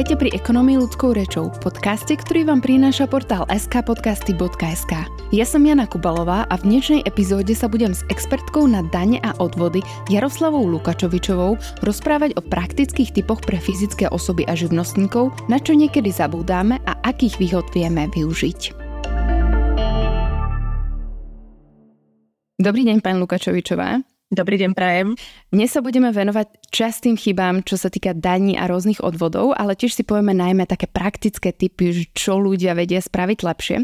Vítajte pri Ekonomii ľudskou rečou, podcaste, ktorý vám prináša portál skpodcasty.sk. Ja som Jana Kubalová a v dnešnej epizóde sa budem s expertkou na dane a odvody Jaroslavou Lukačovičovou rozprávať o praktických typoch pre fyzické osoby a živnostníkov, na čo niekedy zabúdáme a akých výhod vieme využiť. Dobrý deň, pán Lukačovičová. Dobrý deň, Prajem. Dnes sa budeme venovať častým chybám, čo sa týka daní a rôznych odvodov, ale tiež si povieme najmä také praktické typy, čo ľudia vedia spraviť lepšie.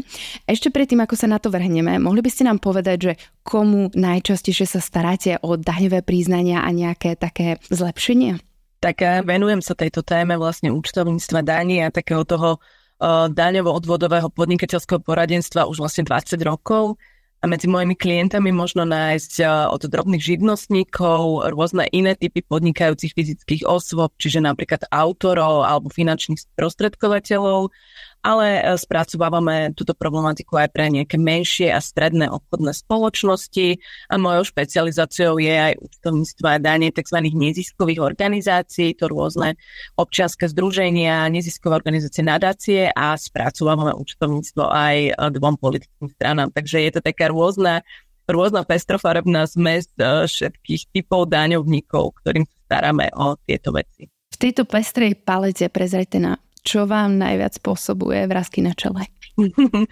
Ešte predtým, ako sa na to vrhneme, mohli by ste nám povedať, že komu najčastejšie sa staráte o daňové príznania a nejaké také zlepšenie? Tak venujem sa tejto téme vlastne účtovníctva daní a takého toho uh, daňovo-odvodového podnikateľského poradenstva už vlastne 20 rokov a medzi mojimi klientami možno nájsť od drobných živnostníkov rôzne iné typy podnikajúcich fyzických osôb, čiže napríklad autorov alebo finančných sprostredkovateľov, ale e, spracovávame túto problematiku aj pre nejaké menšie a stredné obchodné spoločnosti a mojou špecializáciou je aj účtovníctvo a danie tzv. neziskových organizácií, to rôzne občianske združenia, neziskové organizácie, nadácie a spracovávame účtovníctvo aj e, dvom politickým stranám. Takže je to taká rôzna rôzna pestrofarebná zmes e, všetkých typov daňovníkov, ktorým staráme o tieto veci. V tejto pestrej palete prezrejte na čo vám najviac spôsobuje vrázky na čele?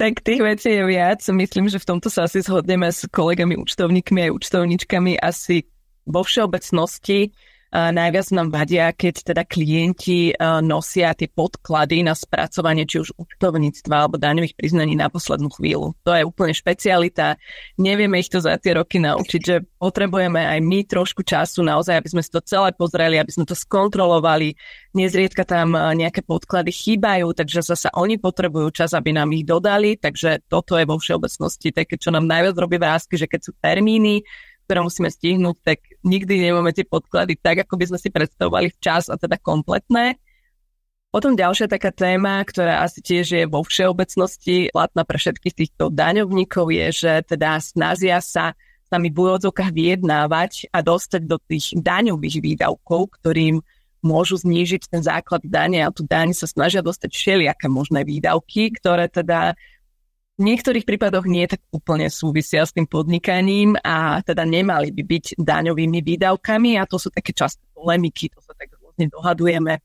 tak tých vecí je viac. Myslím, že v tomto sa asi zhodneme s kolegami účtovníkmi aj účtovníčkami asi vo všeobecnosti najviac nám vadia, keď teda klienti nosia tie podklady na spracovanie či už účtovníctva alebo daňových priznaní na poslednú chvíľu. To je úplne špecialita. Nevieme ich to za tie roky naučiť, že potrebujeme aj my trošku času naozaj, aby sme si to celé pozreli, aby sme to skontrolovali. Nezriedka tam nejaké podklady chýbajú, takže zasa oni potrebujú čas, aby nám ich dodali, takže toto je vo všeobecnosti také, čo nám najviac robí vrázky, že keď sú termíny, ktoré musíme stihnúť, tak nikdy nemáme tie podklady tak, ako by sme si predstavovali včas a teda kompletné. Potom ďalšia taká téma, ktorá asi tiež je vo všeobecnosti platná pre všetkých týchto daňovníkov, je, že teda snažia sa s nami v úvodzovkách vyjednávať a dostať do tých daňových výdavkov, ktorým môžu znížiť ten základ dane a tu daň sa snažia dostať všelijaké možné výdavky, ktoré teda v niektorých prípadoch nie tak úplne súvisia s tým podnikaním a teda nemali by byť daňovými výdavkami a to sú také časté polemiky, to sa tak rôzne dohadujeme,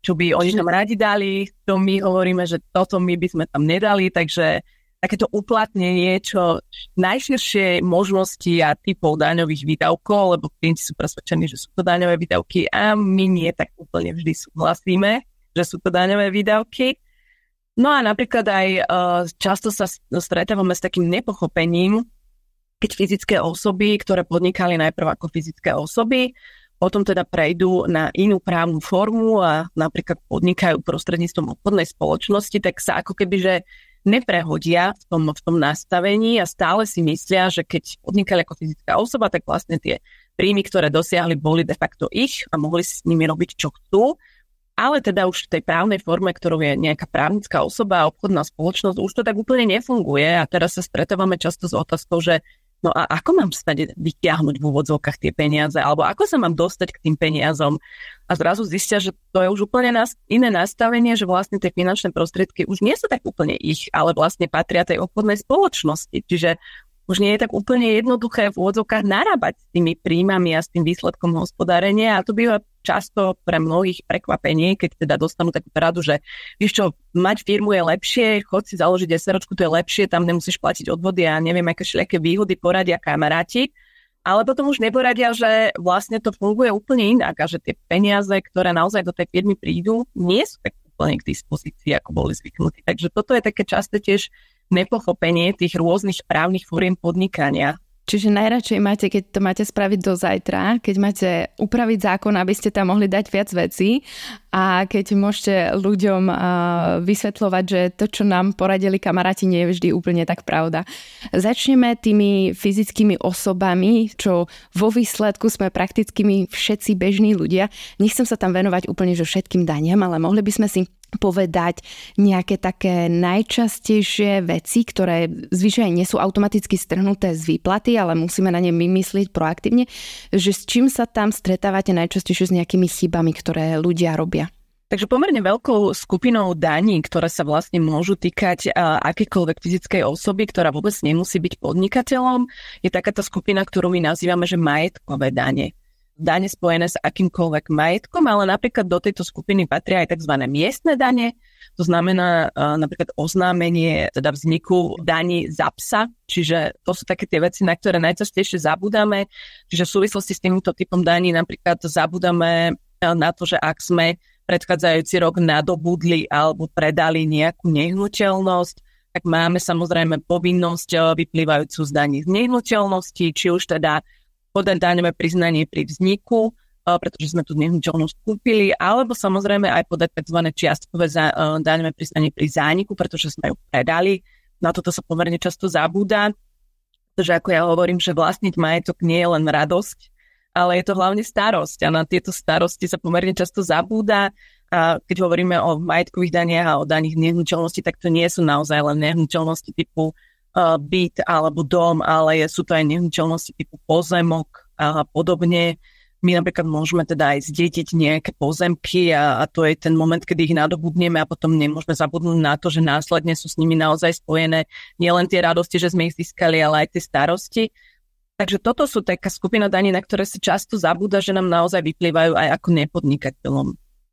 čo by oni nám radi dali, to my hovoríme, že toto my by sme tam nedali, takže takéto uplatnenie čo najširšie možnosti a typov daňových výdavkov, lebo klienti sú presvedčení, že sú to daňové výdavky a my nie tak úplne vždy súhlasíme, že sú to daňové výdavky. No a napríklad aj uh, často sa stretávame s takým nepochopením, keď fyzické osoby, ktoré podnikali najprv ako fyzické osoby, potom teda prejdú na inú právnu formu a napríklad podnikajú prostredníctvom obchodnej spoločnosti, tak sa ako keby, že neprehodia v tom, v tom nastavení a stále si myslia, že keď podnikali ako fyzická osoba, tak vlastne tie príjmy, ktoré dosiahli, boli de facto ich a mohli si s nimi robiť, čo chcú ale teda už v tej právnej forme, ktorou je nejaká právnická osoba a obchodná spoločnosť, už to tak úplne nefunguje. A teraz sa stretávame často s otázkou, že no a ako mám stať vyťahnuť v úvodzovkách tie peniaze, alebo ako sa mám dostať k tým peniazom? A zrazu zistia, že to je už úplne nás, iné nastavenie, že vlastne tie finančné prostriedky už nie sú tak úplne ich, ale vlastne patria tej obchodnej spoločnosti. Čiže už nie je tak úplne jednoduché v úvodzovkách narábať s tými príjmami a s tým výsledkom hospodárenia a to býva často pre mnohých prekvapenie, keď teda dostanú takú radu, že vieš čo, mať firmu je lepšie, chod si založiť SROčku, to je lepšie, tam nemusíš platiť odvody a neviem, aké všelijaké výhody poradia kamaráti. Ale potom už neporadia, že vlastne to funguje úplne inak a že tie peniaze, ktoré naozaj do tej firmy prídu, nie sú tak úplne k dispozícii, ako boli zvyknutí. Takže toto je také často tiež nepochopenie tých rôznych právnych fóriem podnikania. Čiže najradšej máte, keď to máte spraviť do zajtra, keď máte upraviť zákon, aby ste tam mohli dať viac vecí a keď môžete ľuďom vysvetľovať, že to, čo nám poradili kamaráti, nie je vždy úplne tak pravda. Začneme tými fyzickými osobami, čo vo výsledku sme praktickými všetci bežní ľudia. Nechcem sa tam venovať úplne že všetkým daniam, ale mohli by sme si povedať nejaké také najčastejšie veci, ktoré zvyčajne nie sú automaticky strhnuté z výplaty, ale musíme na ne vymyslieť proaktívne, že s čím sa tam stretávate najčastejšie s nejakými chybami, ktoré ľudia robia? Takže pomerne veľkou skupinou daní, ktoré sa vlastne môžu týkať akékoľvek fyzickej osoby, ktorá vôbec nemusí byť podnikateľom, je takáto skupina, ktorú my nazývame, že majetkové dane. Dane spojené s akýmkoľvek majetkom, ale napríklad do tejto skupiny patria aj tzv. miestne dane, to znamená napríklad oznámenie teda vzniku daní za psa, čiže to sú také tie veci, na ktoré najčastejšie zabudáme. Čiže v súvislosti s týmto typom daní napríklad zabudáme na to, že ak sme predchádzajúci rok nadobudli alebo predali nejakú nehnuteľnosť, tak máme samozrejme povinnosť eh, vyplývajúcu z daní z nehnuteľnosti, či už teda podať daňové priznanie pri vzniku, eh, pretože sme tú nehnuteľnosť kúpili, alebo samozrejme aj podať tzv. čiastkové eh, daňové priznanie pri zániku, pretože sme ju predali. Na toto sa pomerne často zabúda, pretože ako ja hovorím, že vlastniť majetok nie je len radosť, ale je to hlavne starosť a na tieto starosti sa pomerne často zabúda. A keď hovoríme o majetkových daniach a o daních nehnuteľnosti, tak to nie sú naozaj len nehnuteľnosti typu byt alebo dom, ale sú to aj nehnuteľnosti typu pozemok a podobne. My napríklad môžeme teda aj zdieťiť nejaké pozemky a, a to je ten moment, kedy ich nadobudneme a potom nemôžeme zabudnúť na to, že následne sú s nimi naozaj spojené nielen tie radosti, že sme ich získali, ale aj tie starosti. Takže toto sú taká skupina daní, na ktoré sa často zabúda, že nám naozaj vyplývajú aj ako nepodnikateľom.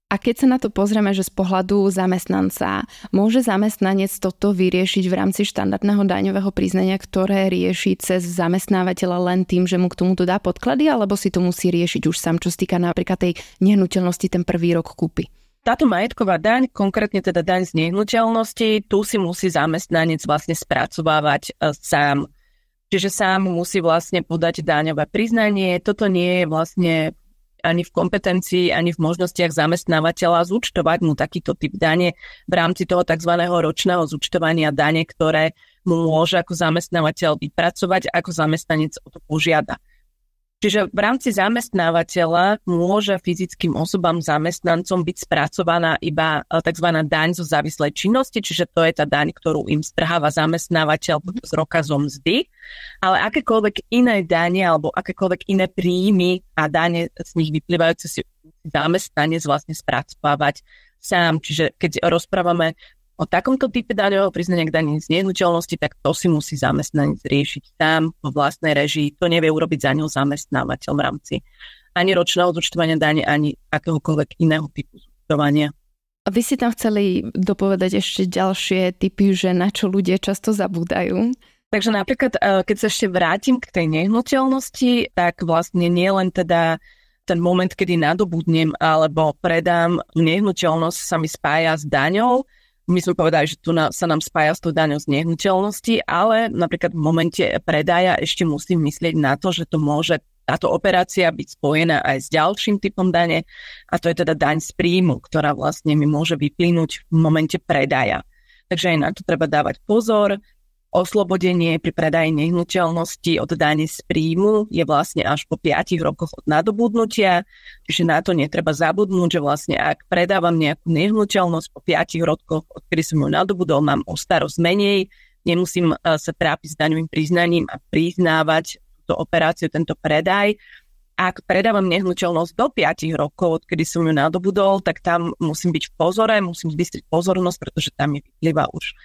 A keď sa na to pozrieme, že z pohľadu zamestnanca, môže zamestnanec toto vyriešiť v rámci štandardného daňového priznania, ktoré rieši cez zamestnávateľa len tým, že mu k tomu dá podklady, alebo si to musí riešiť už sám, čo sa napríklad tej nehnuteľnosti ten prvý rok kúpy? Táto majetková daň, konkrétne teda daň z nehnuteľnosti, tu si musí zamestnanec vlastne spracovávať e, sám. Čiže sám musí vlastne podať daňové priznanie. Toto nie je vlastne ani v kompetencii, ani v možnostiach zamestnávateľa zúčtovať mu takýto typ dane v rámci toho tzv. ročného zúčtovania dane, ktoré mu môže ako zamestnávateľ vypracovať, ako zamestnanec o to požiada. Čiže v rámci zamestnávateľa môže fyzickým osobám zamestnancom byť spracovaná iba e, tzv. daň zo závislej činnosti, čiže to je tá daň, ktorú im strháva zamestnávateľ z roka zo mzdy, ale akékoľvek iné dane alebo akékoľvek iné príjmy a dane z nich vyplývajúce si zamestnanec vlastne spracovávať sám. Čiže keď rozprávame o takomto type daňového priznania k daní z nehnuteľnosti, tak to si musí zamestnanec riešiť tam vo vlastnej režii. To nevie urobiť za ňou zamestnávateľ v rámci ani ročného zúčtovania dane, ani akéhokoľvek iného typu zúčtovania. Vy si tam chceli dopovedať ešte ďalšie typy, že na čo ľudia často zabúdajú. Takže napríklad, e, keď sa ešte vrátim k tej nehnuteľnosti, tak vlastne nie len teda ten moment, kedy nadobudnem alebo predám nehnuteľnosť sa mi spája s daňou, my sme povedali, že tu na, sa nám spája s tou daňou z nehnuteľnosti, ale napríklad v momente predaja ešte musím myslieť na to, že to môže táto operácia byť spojená aj s ďalším typom dane a to je teda daň z príjmu, ktorá vlastne mi môže vyplynúť v momente predaja. Takže aj na to treba dávať pozor oslobodenie pri predaji nehnuteľnosti od dane z príjmu je vlastne až po 5 rokoch od nadobudnutia, čiže na to netreba zabudnúť, že vlastne ak predávam nejakú nehnuteľnosť po 5 rokoch, odkedy som ju nadobudol, mám o starosť menej, nemusím eh, sa trápiť s daňovým priznaním a priznávať túto operáciu, tento predaj ak predávam nehnuteľnosť do 5 rokov, odkedy som ju nadobudol, tak tam musím byť v pozore, musím zbystriť pozornosť, pretože tam mi vyplýva už e,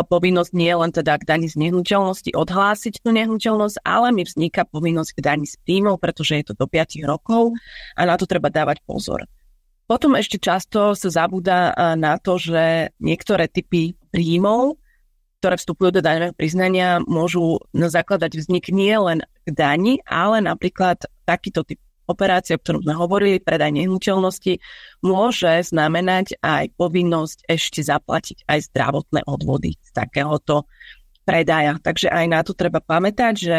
povinnosť nie len teda k daní z nehnuteľnosti odhlásiť tú nehnuteľnosť, ale mi vzniká povinnosť k daní z príjmov, pretože je to do 5 rokov a na to treba dávať pozor. Potom ešte často sa zabúda e, na to, že niektoré typy príjmov, ktoré vstupujú do daňového priznania, môžu zakladať vznik nie len k dani, ale napríklad takýto typ operácie, o ktorom sme hovorili, predaj nehnuteľnosti, môže znamenať aj povinnosť ešte zaplatiť aj zdravotné odvody z takéhoto predaja. Takže aj na to treba pamätať, že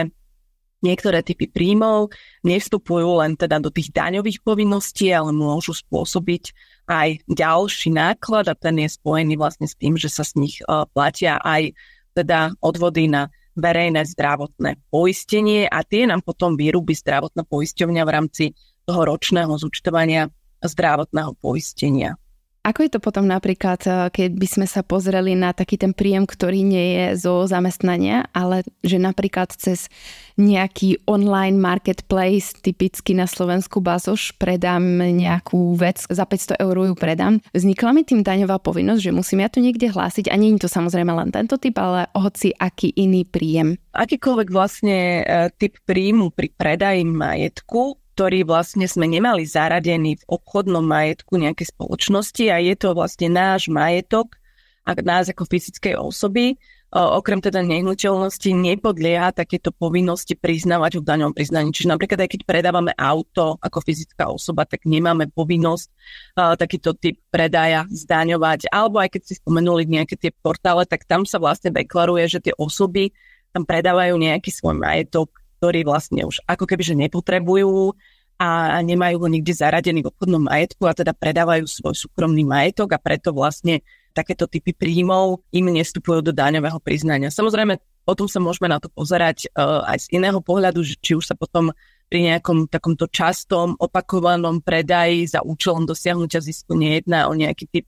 niektoré typy príjmov nevstupujú len teda do tých daňových povinností, ale môžu spôsobiť aj ďalší náklad a ten je spojený vlastne s tým, že sa z nich uh, platia aj teda odvody na verejné zdravotné poistenie a tie nám potom vyrúbi zdravotná poisťovňa v rámci toho ročného zúčtovania zdravotného poistenia. Ako je to potom napríklad, eh, keď by sme sa pozreli na taký ten príjem, ktorý nie je zo zamestnania, ale že napríklad cez nejaký online marketplace, typicky na Slovensku Bazoš, predám nejakú vec, za 500 eur ju predám. Vznikla mi tým daňová povinnosť, že musím ja to niekde hlásiť a nie je to samozrejme len tento typ, ale hoci aký iný príjem. Akýkoľvek vlastne eh, typ príjmu pri predaji majetku ktorý vlastne sme nemali zaradený v obchodnom majetku nejakej spoločnosti a je to vlastne náš majetok a nás ako fyzickej osoby. Okrem teda nehnuteľnosti nepodlieha takéto povinnosti priznávať v daňom priznaní. Čiže napríklad aj keď predávame auto ako fyzická osoba, tak nemáme povinnosť takýto typ predaja zdaňovať. Alebo aj keď si spomenuli nejaké tie portále, tak tam sa vlastne deklaruje, že tie osoby tam predávajú nejaký svoj majetok ktorí vlastne už ako keby že nepotrebujú a nemajú ho nikde zaradený v obchodnom majetku a teda predávajú svoj súkromný majetok a preto vlastne takéto typy príjmov im nestupujú do daňového priznania. Samozrejme, potom sa môžeme na to pozerať uh, aj z iného pohľadu, že či už sa potom pri nejakom takomto častom opakovanom predaji za účelom dosiahnutia zisku nejedná o nejaký typ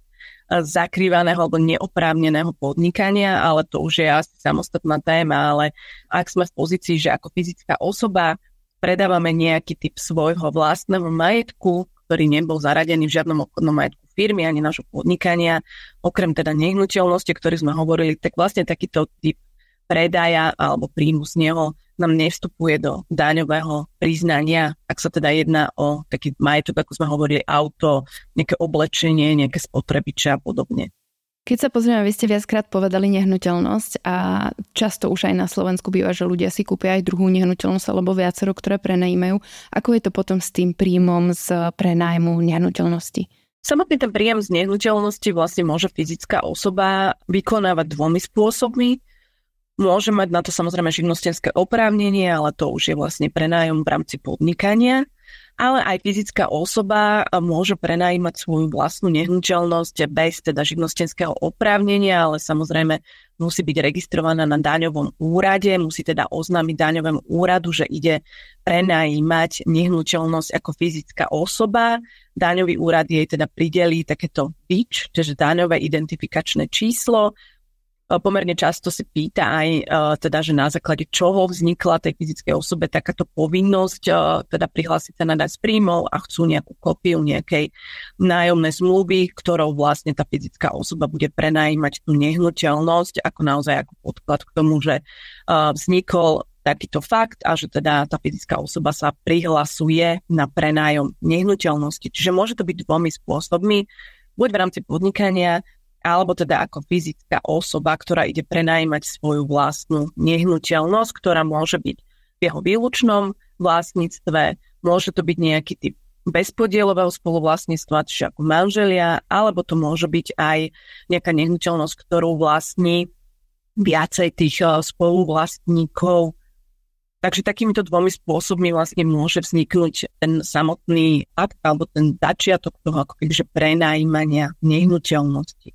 zakrývaného alebo neoprávneného podnikania, ale to už je asi samostatná téma, ale ak sme v pozícii, že ako fyzická osoba predávame nejaký typ svojho vlastného majetku, ktorý nebol zaradený v žiadnom obchodnom majetku firmy ani nášho podnikania, okrem teda nehnuteľnosti, o ktorých sme hovorili, tak vlastne takýto typ predaja alebo príjmu z neho nám nevstupuje do daňového priznania, ak sa teda jedná o taký majetok, ako sme hovorili, auto, nejaké oblečenie, nejaké spotrebiče a podobne. Keď sa pozrieme, vy ste viackrát povedali nehnuteľnosť a často už aj na Slovensku býva, že ľudia si kúpia aj druhú nehnuteľnosť alebo viacero, ktoré prenajímajú. Ako je to potom s tým príjmom z prenájmu nehnuteľnosti? Samotný ten príjem z nehnuteľnosti vlastne môže fyzická osoba vykonávať dvomi spôsobmi. Môže mať na to samozrejme živnostenské oprávnenie, ale to už je vlastne prenájom v rámci podnikania. Ale aj fyzická osoba môže prenajímať svoju vlastnú nehnuteľnosť bez teda živnostenského oprávnenia, ale samozrejme musí byť registrovaná na daňovom úrade, musí teda oznámiť daňovému úradu, že ide prenajímať nehnuteľnosť ako fyzická osoba. Daňový úrad jej teda pridelí takéto BIČ, čiže daňové identifikačné číslo, E, pomerne často si pýta aj e, teda, že na základe čoho vznikla tej fyzickej osobe takáto povinnosť e, teda prihlásiť sa na daň z príjmov a chcú nejakú kopiu nejakej nájomnej zmluvy, ktorou vlastne tá fyzická osoba bude prenajímať tú nehnuteľnosť ako naozaj ako podklad k tomu, že vznikol takýto fakt a že teda tá fyzická osoba sa prihlasuje na prenájom nehnuteľnosti. Čiže môže to byť dvomi spôsobmi, buď v rámci podnikania, alebo teda ako fyzická osoba, ktorá ide prenajímať svoju vlastnú nehnuteľnosť, ktorá môže byť v jeho výlučnom vlastníctve, môže to byť nejaký typ bezpodielového spoluvlastníctva, čiže ako manželia, alebo to môže byť aj nejaká nehnuteľnosť, ktorú vlastní viacej tých eh, spoluvlastníkov. Takže takýmito dvomi spôsobmi vlastne môže vzniknúť ten samotný akt alebo ten začiatok toho ako kebyže prenajímania nehnuteľnosti.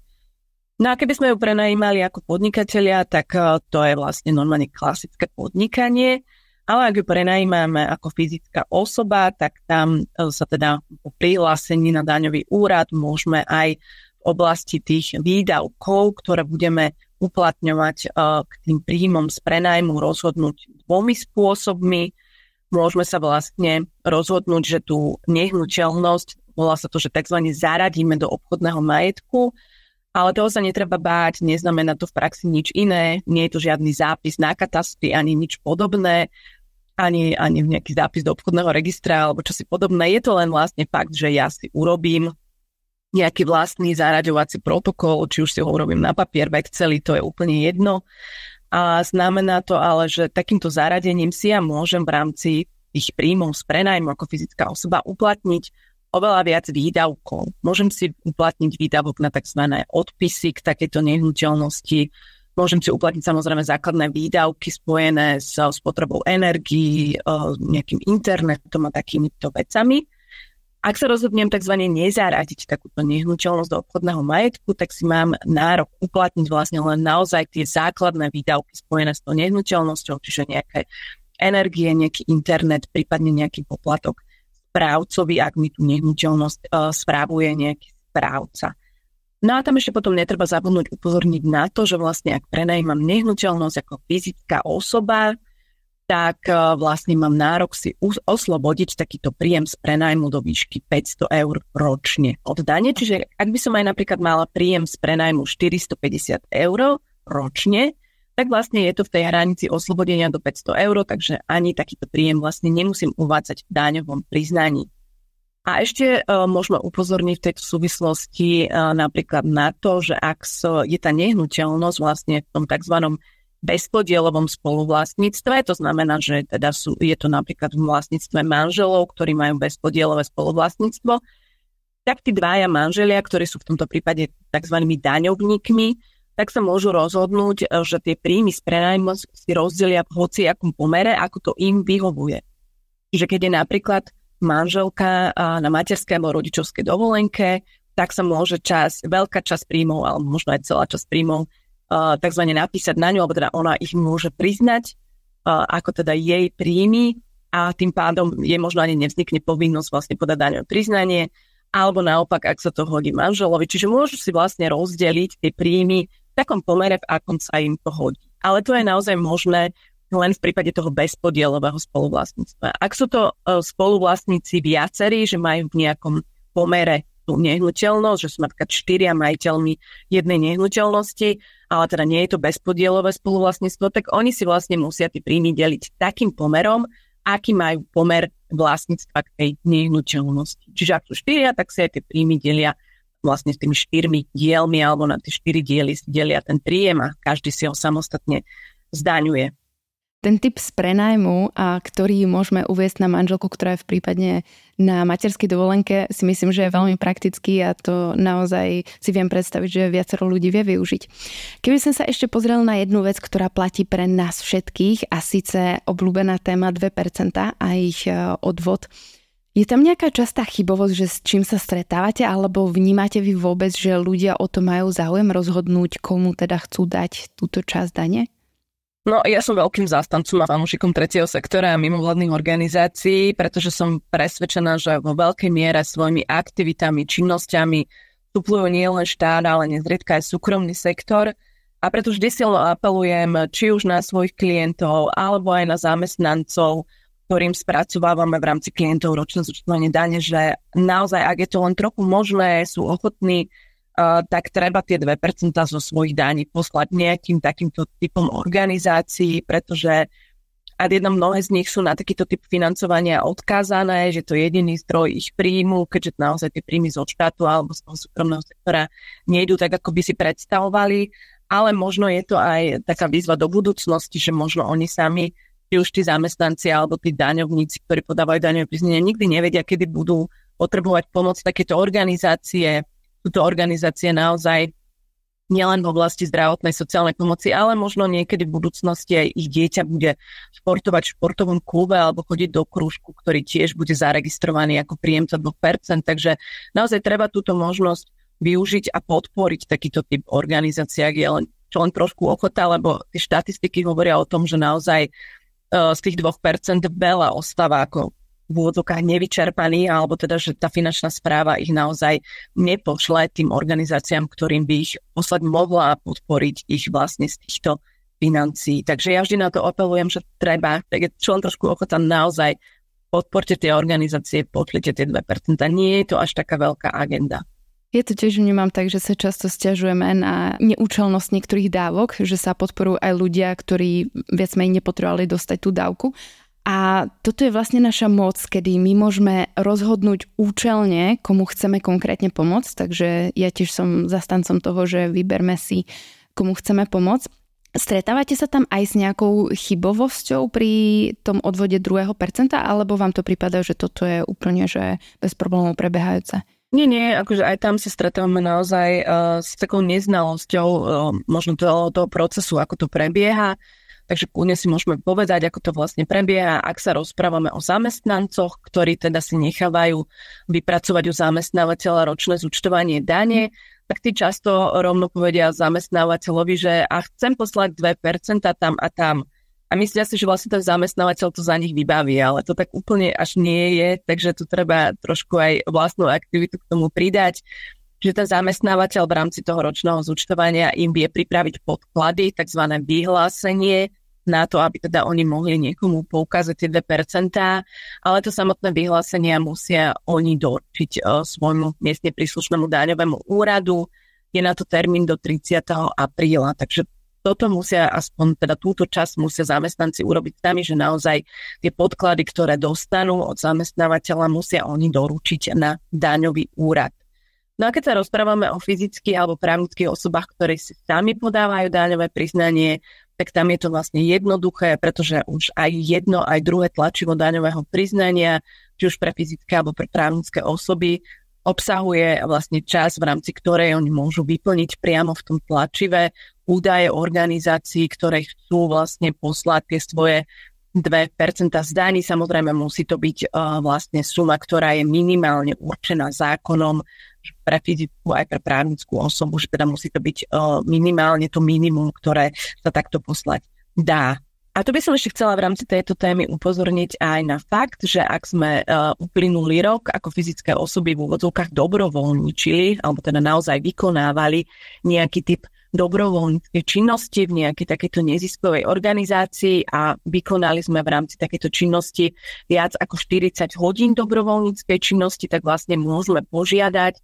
No a keby sme ju prenajímali ako podnikatelia, tak eh, to je vlastne normálne klasické podnikanie, ale ak ju prenajímame ako fyzická osoba, tak tam eh, sa teda po prihlásení na daňový úrad môžeme aj v oblasti tých výdavkov, ktoré budeme uplatňovať eh, k tým príjmom z prenajmu rozhodnúť dvomi spôsobmi. Môžeme sa vlastne rozhodnúť, že tú nehnuteľnosť, volá sa to, že tzv. zaradíme do obchodného majetku, ale toho sa netreba báť, neznamená to v praxi nič iné, nie je to žiadny zápis na katastri ani nič podobné, ani, ani nejaký zápis do obchodného registra alebo čo si podobné. Je to len vlastne fakt, že ja si urobím nejaký vlastný zaraďovací protokol, či už si ho urobím na papier, v Exceli, to je úplne jedno. A znamená to ale, že takýmto zaradením si ja môžem v rámci tých príjmov z prenajmu ako fyzická osoba uplatniť oveľa viac výdavkov. Môžem si uplatniť výdavok na tzv. odpisy k takejto nehnuteľnosti, Môžem si uplatniť samozrejme základné výdavky spojené s spotrebou energií, e, nejakým internetom a takýmito vecami. Ak sa rozhodnem tzv. nezaradiť takúto nehnuteľnosť do obchodného majetku, tak si mám nárok uplatniť vlastne len naozaj tie základné výdavky spojené s tou nehnuteľnosťou, čiže nejaké energie, nejaký internet, prípadne nejaký poplatok správcovi, ak mi tú nehnuteľnosť uh, správuje nejaký správca. No a tam ešte potom netreba zabudnúť upozorniť na to, že vlastne ak prenajímam nehnuteľnosť ako fyzická osoba, tak e, vlastne mám nárok si oslobodiť takýto príjem z prenajmu do výšky 500 eur ročne od dane. Čiže ak by som aj napríklad mala príjem z prenajmu 450 eur ročne, tak vlastne je to v tej hranici oslobodenia do 500 eur, takže ani takýto príjem vlastne nemusím uvádzať v daňovom priznaní. A ešte uh, môžeme upozorniť v tejto súvislosti uh, napríklad na to, že ak so, je tá nehnuteľnosť vlastne v tom tzv bezpodielovom spoluvlastníctve, to znamená, že teda sú, je to napríklad v vlastníctve manželov, ktorí majú bezpodielové spoluvlastníctvo, tak tí dvaja manželia, ktorí sú v tomto prípade tzv. daňovníkmi, tak sa môžu rozhodnúť, že tie príjmy z prenajmu si rozdelia v hociakom pomere, ako to im vyhovuje. Čiže keď je napríklad manželka na materskej alebo rodičovskej dovolenke, tak sa môže čas, veľká časť príjmov, alebo možno aj celá časť príjmov uh, takzvané napísať na ňu, alebo teda ona ich môže priznať uh, ako teda jej príjmy a tým pádom je možno ani nevznikne povinnosť vlastne podať daňové priznanie, alebo naopak, ak sa to hodí manželovi. Čiže môžu si vlastne rozdeliť tie príjmy takom pomere, v akom sa im to hodí. Ale to je naozaj možné len v prípade toho bezpodielového spoluvlastníctva. Ak sú to uh, spoluvlastníci viacerí, že majú v nejakom pomere tú nehnuteľnosť, že sú napríklad štyria majiteľmi jednej nehnuteľnosti, ale teda nie je to bezpodielové spoluvlastníctvo, tak oni si vlastne musia tie príjmy deliť takým pomerom, aký majú pomer vlastníctva k tej nehnuteľnosti. Čiže ak sú štyria, tak si aj tie príjmy delia vlastne s tými štyrmi dielmi alebo na tie štyri diely delia ten príjem a každý si ho samostatne zdaňuje. Ten typ z prenajmu, a ktorý môžeme uviesť na manželku, ktorá je v prípadne na materskej dovolenke, si myslím, že je veľmi praktický a to naozaj si viem predstaviť, že viacero ľudí vie využiť. Keby som sa ešte pozrel na jednu vec, ktorá platí pre nás všetkých a síce obľúbená téma 2% a ich e, odvod, je tam nejaká častá chybovosť, že s čím sa stretávate, alebo vnímate vy vôbec, že ľudia o to majú záujem rozhodnúť, komu teda chcú dať túto časť dane? No ja som veľkým zástancom a fanúšikom tretieho sektora a mimovládnych organizácií, pretože som presvedčená, že vo veľkej miere svojimi aktivitami, činnosťami vstuplujú nielen štát, ale nezriedka aj súkromný sektor. A preto vždy silno apelujem či už na svojich klientov, alebo aj na zamestnancov, ktorým spracovávame v rámci klientov ročné zúčtovanie dane, že naozaj, ak je to len trochu možné, sú ochotní tak treba tie 2% zo svojich daní poslať nejakým takýmto typom organizácií, pretože a jedna mnohé z nich sú na takýto typ financovania odkázané, že to je jediný zdroj ich príjmu, keďže naozaj tie príjmy zo štátu alebo z toho súkromného sektora nejdú tak, ako by si predstavovali, ale možno je to aj taká výzva do budúcnosti, že možno oni sami, či už tí zamestnanci alebo tí daňovníci, ktorí podávajú daňové priznanie, nikdy nevedia, kedy budú potrebovať pomoc takéto organizácie, sú to organizácie naozaj nielen v oblasti zdravotnej sociálnej pomoci, ale možno niekedy v budúcnosti aj ich dieťa bude športovať v športovom klube alebo chodiť do krúžku, ktorý tiež bude zaregistrovaný ako príjemca 2%. Takže naozaj treba túto možnosť využiť a podporiť takýto typ organizácií, ak je len, čo len trošku ochota, lebo tie štatistiky hovoria o tom, že naozaj z tých 2% veľa ostáva ako v úvodzovkách nevyčerpaní, alebo teda, že tá finančná správa ich naozaj nepošle tým organizáciám, ktorým by ich poslať mohla podporiť ich vlastne z týchto financií. Takže ja vždy na to apelujem, že treba, tak je čo len trošku ochota naozaj podporte tie organizácie, pošlite tie 2%. Nie je to až taká veľká agenda. Je to tiež vnímam tak, že sa často stiažujeme na neúčelnosť niektorých dávok, že sa podporujú aj ľudia, ktorí viac menej nepotrebovali dostať tú dávku. A toto je vlastne naša moc, kedy my môžeme rozhodnúť účelne, komu chceme konkrétne pomôcť. Takže ja tiež som zastancom toho, že vyberme si, komu chceme pomôcť. Stretávate sa tam aj s nejakou chybovosťou pri tom odvode druhého percenta, alebo vám to prípada, že toto je úplne že bez problémov prebiehajúce? Nie, nie, akože aj tam sa stretávame naozaj uh, s takou neznalosťou uh, možno toho, toho procesu, ako to prebieha. Takže kľudne si môžeme povedať, ako to vlastne prebieha, ak sa rozprávame o zamestnancoch, ktorí teda si nechávajú vypracovať u zamestnávateľa ročné zúčtovanie dane, tak tí často rovno povedia zamestnávateľovi, že a chcem poslať 2% tam a tam. A myslia si, že vlastne ten zamestnávateľ to za nich vybaví, ale to tak úplne až nie je, takže tu treba trošku aj vlastnú aktivitu k tomu pridať že ten zamestnávateľ v rámci toho ročného zúčtovania im vie pripraviť podklady, tzv. vyhlásenie, na to, aby teda oni mohli niekomu poukázať tie 2%, ale to samotné vyhlásenia musia oni doručiť uh, svojmu miestne príslušnému daňovému úradu. Je na to termín do 30. apríla, takže toto musia, aspoň teda túto časť musia zamestnanci urobiť sami, že naozaj tie podklady, ktoré dostanú od zamestnávateľa, musia oni doručiť na daňový úrad. No a keď sa rozprávame o fyzických alebo právnických osobách, ktoré si sami podávajú daňové priznanie, tak tam je to vlastne jednoduché, pretože už aj jedno, aj druhé tlačivo daňového priznania, či už pre fyzické alebo pre právnické osoby, obsahuje vlastne čas, v rámci ktorej oni môžu vyplniť priamo v tom tlačive údaje organizácií, ktoré chcú vlastne poslať tie svoje 2% zdaní. Samozrejme musí to byť uh, vlastne suma, ktorá je minimálne určená zákonom pre fyzickú aj pre právnickú osobu, že teda musí to byť uh, minimálne to minimum, ktoré sa takto poslať dá. A tu by som ešte chcela v rámci tejto témy upozorniť aj na fakt, že ak sme uh, uplynulý rok ako fyzické osoby v úvodzovkách dobrovoľničili, alebo teda naozaj vykonávali nejaký typ dobrovoľníckej činnosti v nejakej takejto neziskovej organizácii a vykonali sme v rámci takejto činnosti viac ako 40 hodín dobrovoľníckej činnosti, tak vlastne môžeme požiadať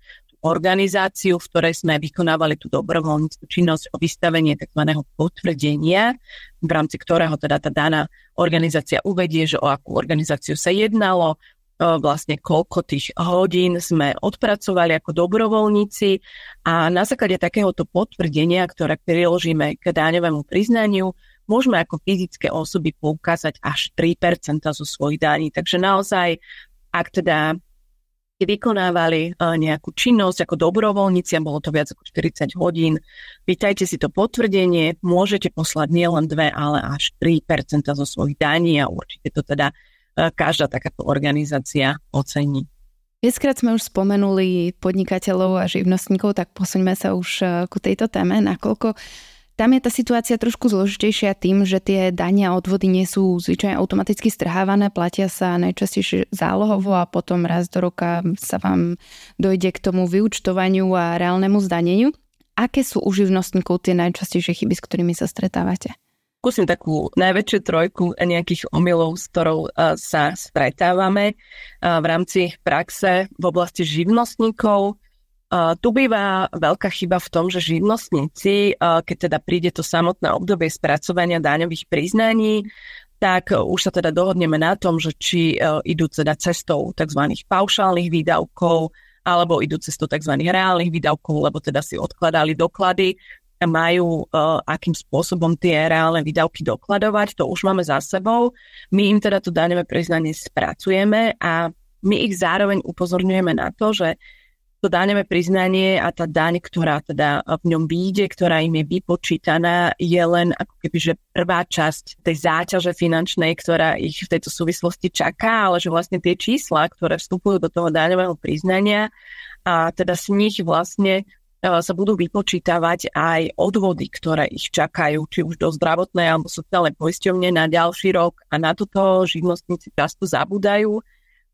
organizáciu, v ktorej sme vykonávali tú dobrovoľníckú činnosť o vystavenie tzv. potvrdenia, v rámci ktorého teda tá daná organizácia uvedie, že o akú organizáciu sa jednalo, vlastne koľko tých hodín sme odpracovali ako dobrovoľníci a na základe takéhoto potvrdenia, ktoré priložíme k daňovému priznaniu, môžeme ako fyzické osoby poukázať až 3% zo svojich daní. Takže naozaj, ak teda vykonávali e, nejakú činnosť ako dobrovoľníci a bolo to viac ako 40 hodín. Vítajte si to potvrdenie, môžete poslať nielen 2, ale až 3% zo svojich daní a určite to teda e, každá takáto organizácia ocení. Viackrát sme už spomenuli podnikateľov a živnostníkov, tak posuňme sa už e, ku tejto téme, nakoľko tam je tá situácia trošku zložitejšia tým, že tie dania a odvody nie sú zvyčajne automaticky strhávané, platia sa najčastejšie zálohovo a potom raz do roka sa vám dojde k tomu vyučtovaniu a reálnemu zdaneniu. Aké sú u živnostníkov tie najčastejšie chyby, s ktorými sa stretávate? Skúsim takú najväčšiu trojku nejakých omylov, s ktorou sa stretávame v rámci praxe v oblasti živnostníkov. Tu býva veľká chyba v tom, že živnostníci, keď teda príde to samotné obdobie spracovania daňových priznaní, tak už sa teda dohodneme na tom, že či uh, idú teda cestou tzv. paušálnych výdavkov, alebo idú cestou tzv. reálnych výdavkov, lebo teda si odkladali doklady a majú uh, akým spôsobom tie reálne výdavky dokladovať, to už máme za sebou. My im teda to daňové priznanie spracujeme a my ich zároveň upozorňujeme na to, že to daňové priznanie a tá daň, ktorá teda v ňom vyjde, ktorá im je vypočítaná, je len ako keby, že prvá časť tej záťaže finančnej, ktorá ich v tejto súvislosti čaká, ale že vlastne tie čísla, ktoré vstupujú do toho daňového priznania a teda z nich vlastne e, sa budú vypočítavať aj odvody, ktoré ich čakajú, či už do zdravotnej alebo sociálnej poisťovne na ďalší rok. A na toto živnostníci často zabúdajú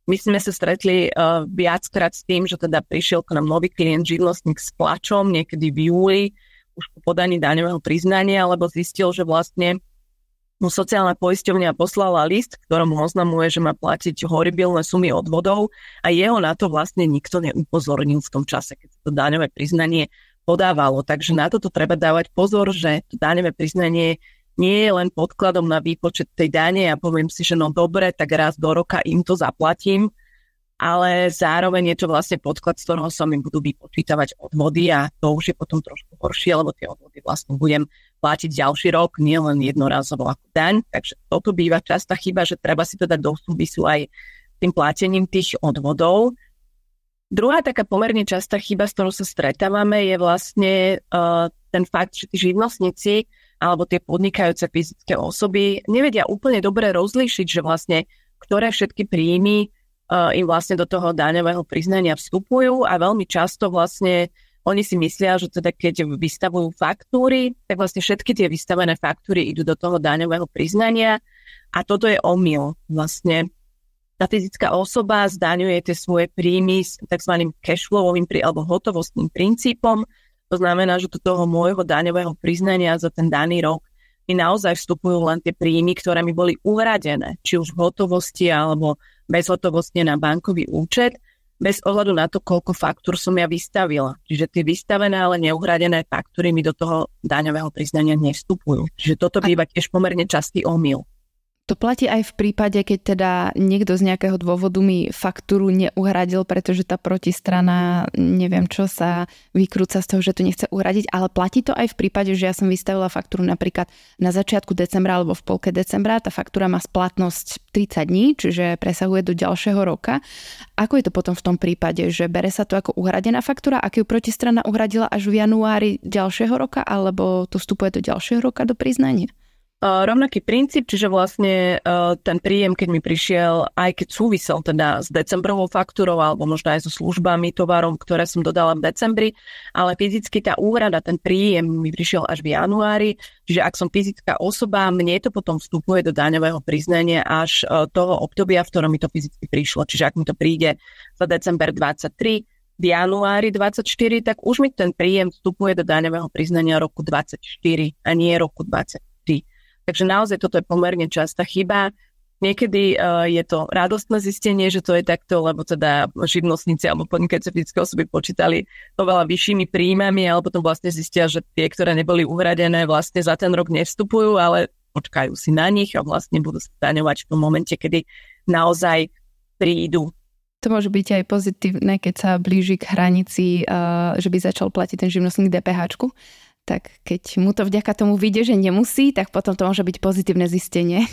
my sme sa stretli uh, viackrát s tým, že teda prišiel k nám nový klient, živnostník s plačom niekedy v júli, už po podaní daňového priznania, lebo zistil, že vlastne mu sociálna poisťovňa poslala list, ktorom mu oznamuje, že má platiť horibilné sumy odvodov a jeho na to vlastne nikto neupozornil v tom čase, keď to daňové priznanie podávalo. Takže na toto treba dávať pozor, že to daňové priznanie nie je len podkladom na výpočet tej dane a poviem si, že no dobre, tak raz do roka im to zaplatím, ale zároveň je to vlastne podklad, z ktorého sa mi budú vypočítavať odvody a to už je potom trošku horšie, lebo tie odvody vlastne budem platiť ďalší rok, nie len jednorazovo ako daň. Takže toto býva častá chyba, že treba si to dať do súvisu aj tým platením tých odvodov. Druhá taká pomerne častá chyba, s ktorou sa stretávame, je vlastne uh, ten fakt, že tí živnostníci alebo tie podnikajúce fyzické osoby nevedia úplne dobre rozlíšiť, že vlastne ktoré všetky príjmy uh, im vlastne do toho daňového priznania vstupujú a veľmi často vlastne oni si myslia, že teda keď vystavujú faktúry, tak vlastne všetky tie vystavené faktúry idú do toho daňového priznania a toto je omyl. Vlastne tá fyzická osoba zdaňuje tie svoje príjmy s tzv. cashflowovým alebo hotovostným princípom. To znamená, že do toho môjho daňového priznania za ten daný rok mi naozaj vstupujú len tie príjmy, ktoré mi boli uhradené, či už v hotovosti alebo bezhotovostne na bankový účet, bez ohľadu na to, koľko faktúr som ja vystavila. Čiže tie vystavené, ale neuhradené faktúry mi do toho daňového priznania nevstupujú. Čiže toto býva tiež pomerne častý omyl. To platí aj v prípade, keď teda niekto z nejakého dôvodu mi faktúru neuhradil, pretože tá protistrana, neviem čo, sa vykrúca z toho, že to nechce uhradiť, ale platí to aj v prípade, že ja som vystavila faktúru napríklad na začiatku decembra alebo v polke decembra, tá faktúra má splatnosť 30 dní, čiže presahuje do ďalšieho roka. Ako je to potom v tom prípade, že bere sa to ako uhradená faktúra, ak ju protistrana uhradila až v januári ďalšieho roka, alebo to vstupuje do ďalšieho roka do priznania? Uh, rovnaký princíp, čiže vlastne uh, ten príjem, keď mi prišiel, aj keď súvisel teda s decembrovou faktúrou alebo možno aj so službami, tovarom, ktoré som dodala v decembri, ale fyzicky tá úhrada, ten príjem mi prišiel až v januári, čiže ak som fyzická osoba, mne to potom vstupuje do daňového priznania až uh, toho obdobia, v ktorom mi to fyzicky prišlo. Čiže ak mi to príde za december 23, v januári 24, tak už mi ten príjem vstupuje do daňového priznania roku 24 a nie roku 23. Takže naozaj toto je pomerne častá chyba. Niekedy uh, je to radostné zistenie, že to je takto, lebo teda živnostníci alebo podnikajúce fyzické osoby počítali oveľa vyššími príjmami, ale potom vlastne zistia, že tie, ktoré neboli uhradené, vlastne za ten rok nevstupujú, ale počkajú si na nich a vlastne budú staňovať v tom momente, kedy naozaj prídu. To môže byť aj pozitívne, keď sa blíži k hranici, uh, že by začal platiť ten živnostník DPH tak keď mu to vďaka tomu vyjde, že nemusí, tak potom to môže byť pozitívne zistenie.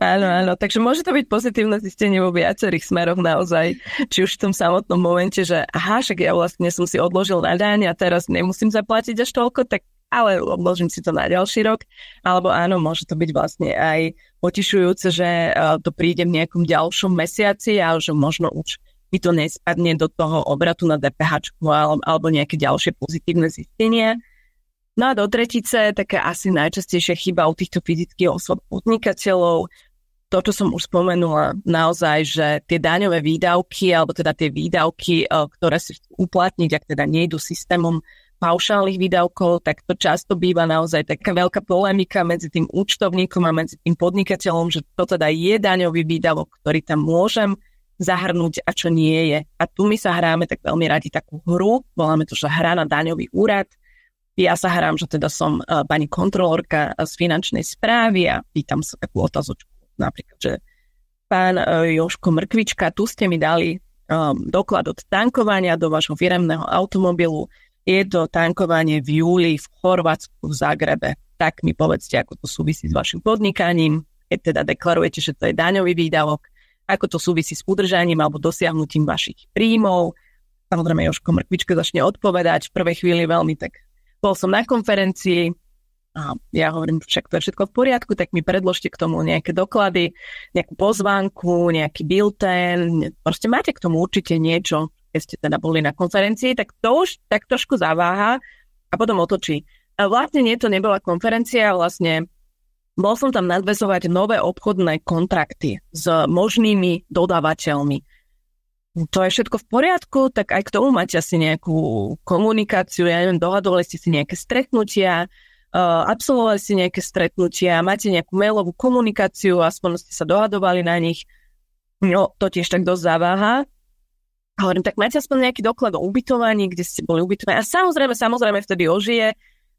Áno, áno, takže môže to byť pozitívne zistenie vo viacerých smeroch naozaj, či už v tom samotnom momente, že aha, však ja vlastne som si odložil na daň a teraz nemusím zaplatiť až toľko, tak ale odložím si to na ďalší rok, alebo áno, môže to byť vlastne aj potišujúce, že e, to príde v nejakom ďalšom mesiaci a že možno už mi to nespadne do toho obratu na DPH alebo nejaké ďalšie pozitívne zistenie. No a do tretice, taká asi najčastejšia chyba u týchto fyzických osob podnikateľov, to, čo som už spomenula, naozaj, že tie daňové výdavky, alebo teda tie výdavky, e, ktoré si uplatniť, ak teda nejdu systémom paušálnych výdavkov, tak to často býva naozaj taká veľká polemika medzi tým účtovníkom a medzi tým podnikateľom, že to teda je daňový výdavok, ktorý tam môžem zahrnúť a čo nie je. A tu my sa hráme tak veľmi radi takú hru, voláme to, že hra na daňový úrad, ja sa hrám, že teda som uh, pani kontrolórka z finančnej správy a pýtam sa takú otázočku. Napríklad, že pán uh, Joško Mrkvička, tu ste mi dali um, doklad od tankovania do vašho firemného automobilu. Je to tankovanie v júli v Chorvátsku v Zagrebe. Tak mi povedzte, ako to súvisí s vašim podnikaním, keď teda deklarujete, že to je daňový výdavok, ako to súvisí s udržaním alebo dosiahnutím vašich príjmov. Samozrejme, Joško Mrkvička začne odpovedať v prvej chvíli veľmi tak bol som na konferencii a ja hovorím, však to je všetko v poriadku, tak mi predložte k tomu nejaké doklady, nejakú pozvánku, nejaký bilten, proste máte k tomu určite niečo, keď ste teda boli na konferencii, tak to už tak trošku zaváha a potom otočí. A vlastne nie, to nebola konferencia, vlastne bol som tam nadvezovať nové obchodné kontrakty s možnými dodávateľmi to je všetko v poriadku, tak aj k tomu máte asi nejakú komunikáciu, ja neviem, dohadovali ste si nejaké stretnutia, uh, absolvovali ste nejaké stretnutia, máte nejakú mailovú komunikáciu, aspoň ste sa dohadovali na nich. No, to tiež tak dosť zaváha. Hovorím, tak máte aspoň nejaký doklad o ubytovaní, kde ste boli ubytovaní. A samozrejme, samozrejme vtedy ožije,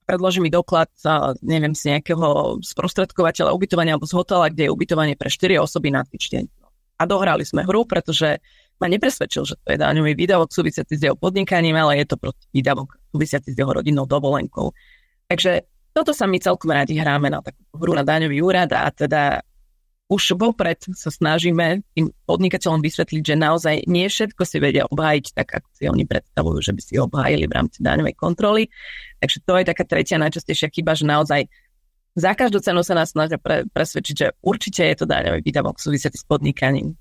predloží mi doklad, uh, neviem, z nejakého sprostredkovateľa ubytovania alebo z hotela, kde je ubytovanie pre 4 osoby na týždeň. A dohrali sme hru, pretože ma nepresvedčil, že to je daňový výdavok súvisiaci s jeho podnikaním, ale je to proste výdavok súvisiaci s jeho rodinnou dovolenkou. Takže toto sa my celkom radi hráme na takú hru na daňový úrad a teda už vopred sa snažíme tým podnikateľom vysvetliť, že naozaj nie všetko si vedia obhájiť tak, ako si oni predstavujú, že by si obhájili v rámci daňovej kontroly. Takže to je taká tretia najčastejšia chyba, že naozaj za každú cenu sa nás snažia pre, presvedčiť, že určite je to daňový výdavok súvisiaci s podnikaním.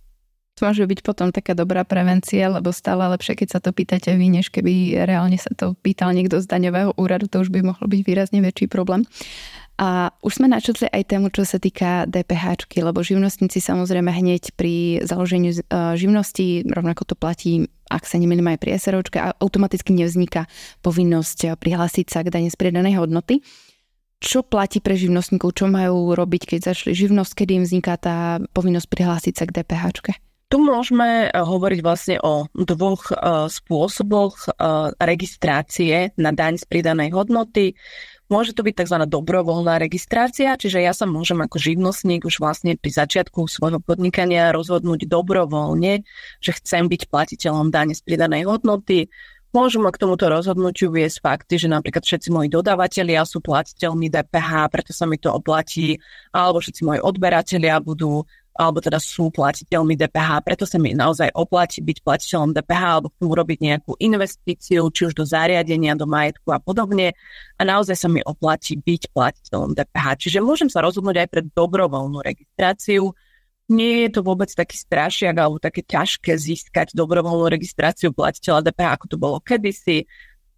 Môže byť potom taká dobrá prevencia, lebo stále lepšie, keď sa to pýtate vy, než keby reálne sa to pýtal niekto z daňového úradu, to už by mohol byť výrazne väčší problém. A už sme načetli aj tému, čo sa týka DPH, lebo živnostníci samozrejme hneď pri založení e, živnosti, rovnako to platí, ak sa nemýlim aj pri SROčke, automaticky nevzniká povinnosť prihlásiť sa k dane z pridanej hodnoty. Čo platí pre živnostníkov? Čo majú robiť, keď začali živnosť? Kedy im vzniká tá povinnosť prihlásiť sa k DPH? Tu môžeme hovoriť vlastne o dvoch uh, spôsoboch uh, registrácie na daň z pridanej hodnoty. Môže to byť tzv. dobrovoľná registrácia, čiže ja sa môžem ako živnostník už vlastne pri začiatku svojho podnikania rozhodnúť dobrovoľne, že chcem byť platiteľom dane z pridanej hodnoty. Môžu ma k tomuto rozhodnutiu viesť fakty, že napríklad všetci moji dodávateľia sú platiteľmi DPH, preto sa mi to oplatí, alebo všetci moji odberatelia budú alebo teda sú platiteľmi DPH, preto sa mi naozaj oplatí byť platiteľom DPH alebo k tomu robiť nejakú investíciu, či už do zariadenia, do majetku a podobne a naozaj sa mi oplatí byť platiteľom DPH. Čiže môžem sa rozhodnúť aj pre dobrovoľnú registráciu. Nie je to vôbec taký strašiak alebo také ťažké získať dobrovoľnú registráciu platiteľa DPH, ako to bolo kedysi.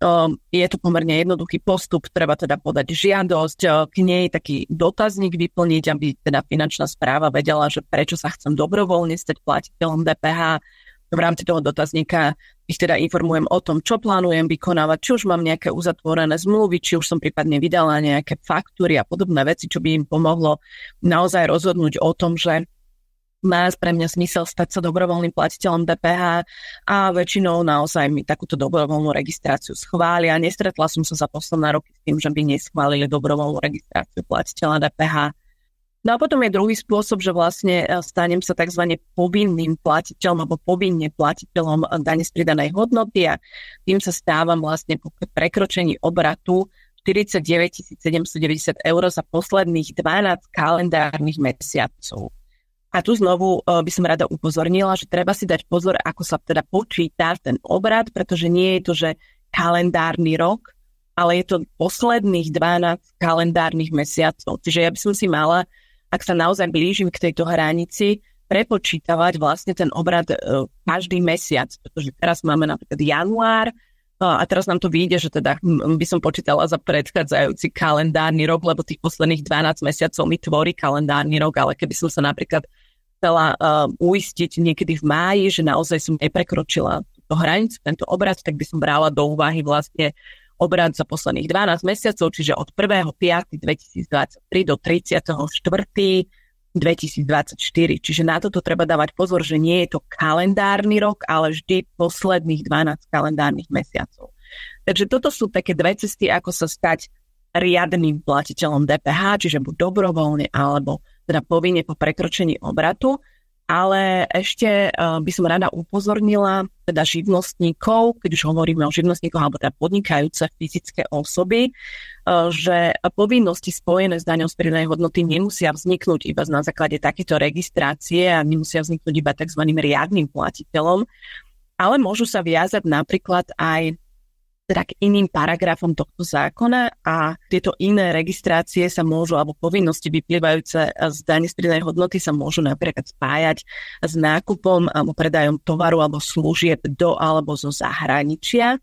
Um, je to pomerne jednoduchý postup, treba teda podať žiadosť, uh, k nej taký dotazník vyplniť, aby teda finančná správa vedela, že prečo sa chcem dobrovoľne stať platiteľom DPH. V rámci toho dotazníka ich teda informujem o tom, čo plánujem vykonávať, či už mám nejaké uzatvorené zmluvy, či už som prípadne vydala nejaké faktúry a podobné veci, čo by im pomohlo naozaj rozhodnúť o tom, že má pre mňa zmysel stať sa dobrovoľným platiteľom DPH a väčšinou naozaj mi takúto dobrovoľnú registráciu schvália. Nestretla som sa za posledné roky s tým, že by neschválili dobrovoľnú registráciu platiteľa DPH. No a potom je druhý spôsob, že vlastne e, stanem sa tzv. povinným platiteľom alebo povinne platiteľom dane z pridanej hodnoty a tým sa stávam vlastne po prekročení obratu 49 790 eur za posledných 12 kalendárnych mesiacov. A tu znovu uh, by som rada upozornila, že treba si dať pozor, ako sa teda počíta ten obrad, pretože nie je to, že kalendárny rok, ale je to posledných 12 kalendárnych mesiacov. Čiže ja by som si mala, ak sa naozaj blížim k tejto hranici, prepočítavať vlastne ten obrad uh, každý mesiac, pretože teraz máme napríklad január, uh, a teraz nám to vyjde, že teda by som počítala za predchádzajúci kalendárny rok, lebo tých posledných 12 mesiacov mi tvorí kalendárny rok, ale keby som sa napríklad chcela uh, uistiť niekedy v máji, že naozaj som neprekročila túto hranicu, tento obrad, tak by som brala do úvahy vlastne obrad za posledných 12 mesiacov, čiže od 1.5.2023 do 34. 2024. Čiže na toto treba dávať pozor, že nie je to kalendárny rok, ale vždy posledných 12 kalendárnych mesiacov. Takže toto sú také dve cesty, ako sa stať riadným platiteľom DPH, čiže buď dobrovoľne alebo teda povinne po prekročení obratu, ale ešte uh, by som rada upozornila teda živnostníkov, keď už hovoríme o živnostníkoch alebo teda podnikajúce fyzické osoby, uh, že povinnosti spojené s daňou z pridanej hodnoty nemusia vzniknúť iba na základe takéto registrácie a nemusia vzniknúť iba tzv. riadnym platiteľom, ale môžu sa viazať napríklad aj teda k iným paragrafom tohto zákona a tieto iné registrácie sa môžu, alebo povinnosti vyplývajúce z dane z pridanej hodnoty sa môžu napríklad spájať s nákupom alebo predajom tovaru alebo služieb do alebo zo zahraničia.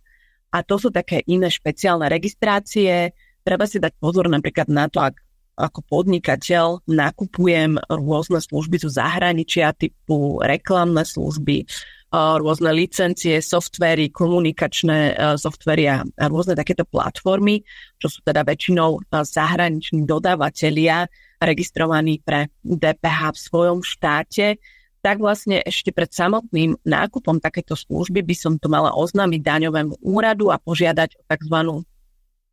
A to sú také iné špeciálne registrácie. Treba si dať pozor napríklad na to, ak ako podnikateľ nakupujem rôzne služby zo zahraničia typu reklamné služby, rôzne licencie, softvery, komunikačné softvery a rôzne takéto platformy, čo sú teda väčšinou zahraniční dodávateľia registrovaní pre DPH v svojom štáte, tak vlastne ešte pred samotným nákupom takéto služby by som to mala oznámiť daňovému úradu a požiadať o tzv.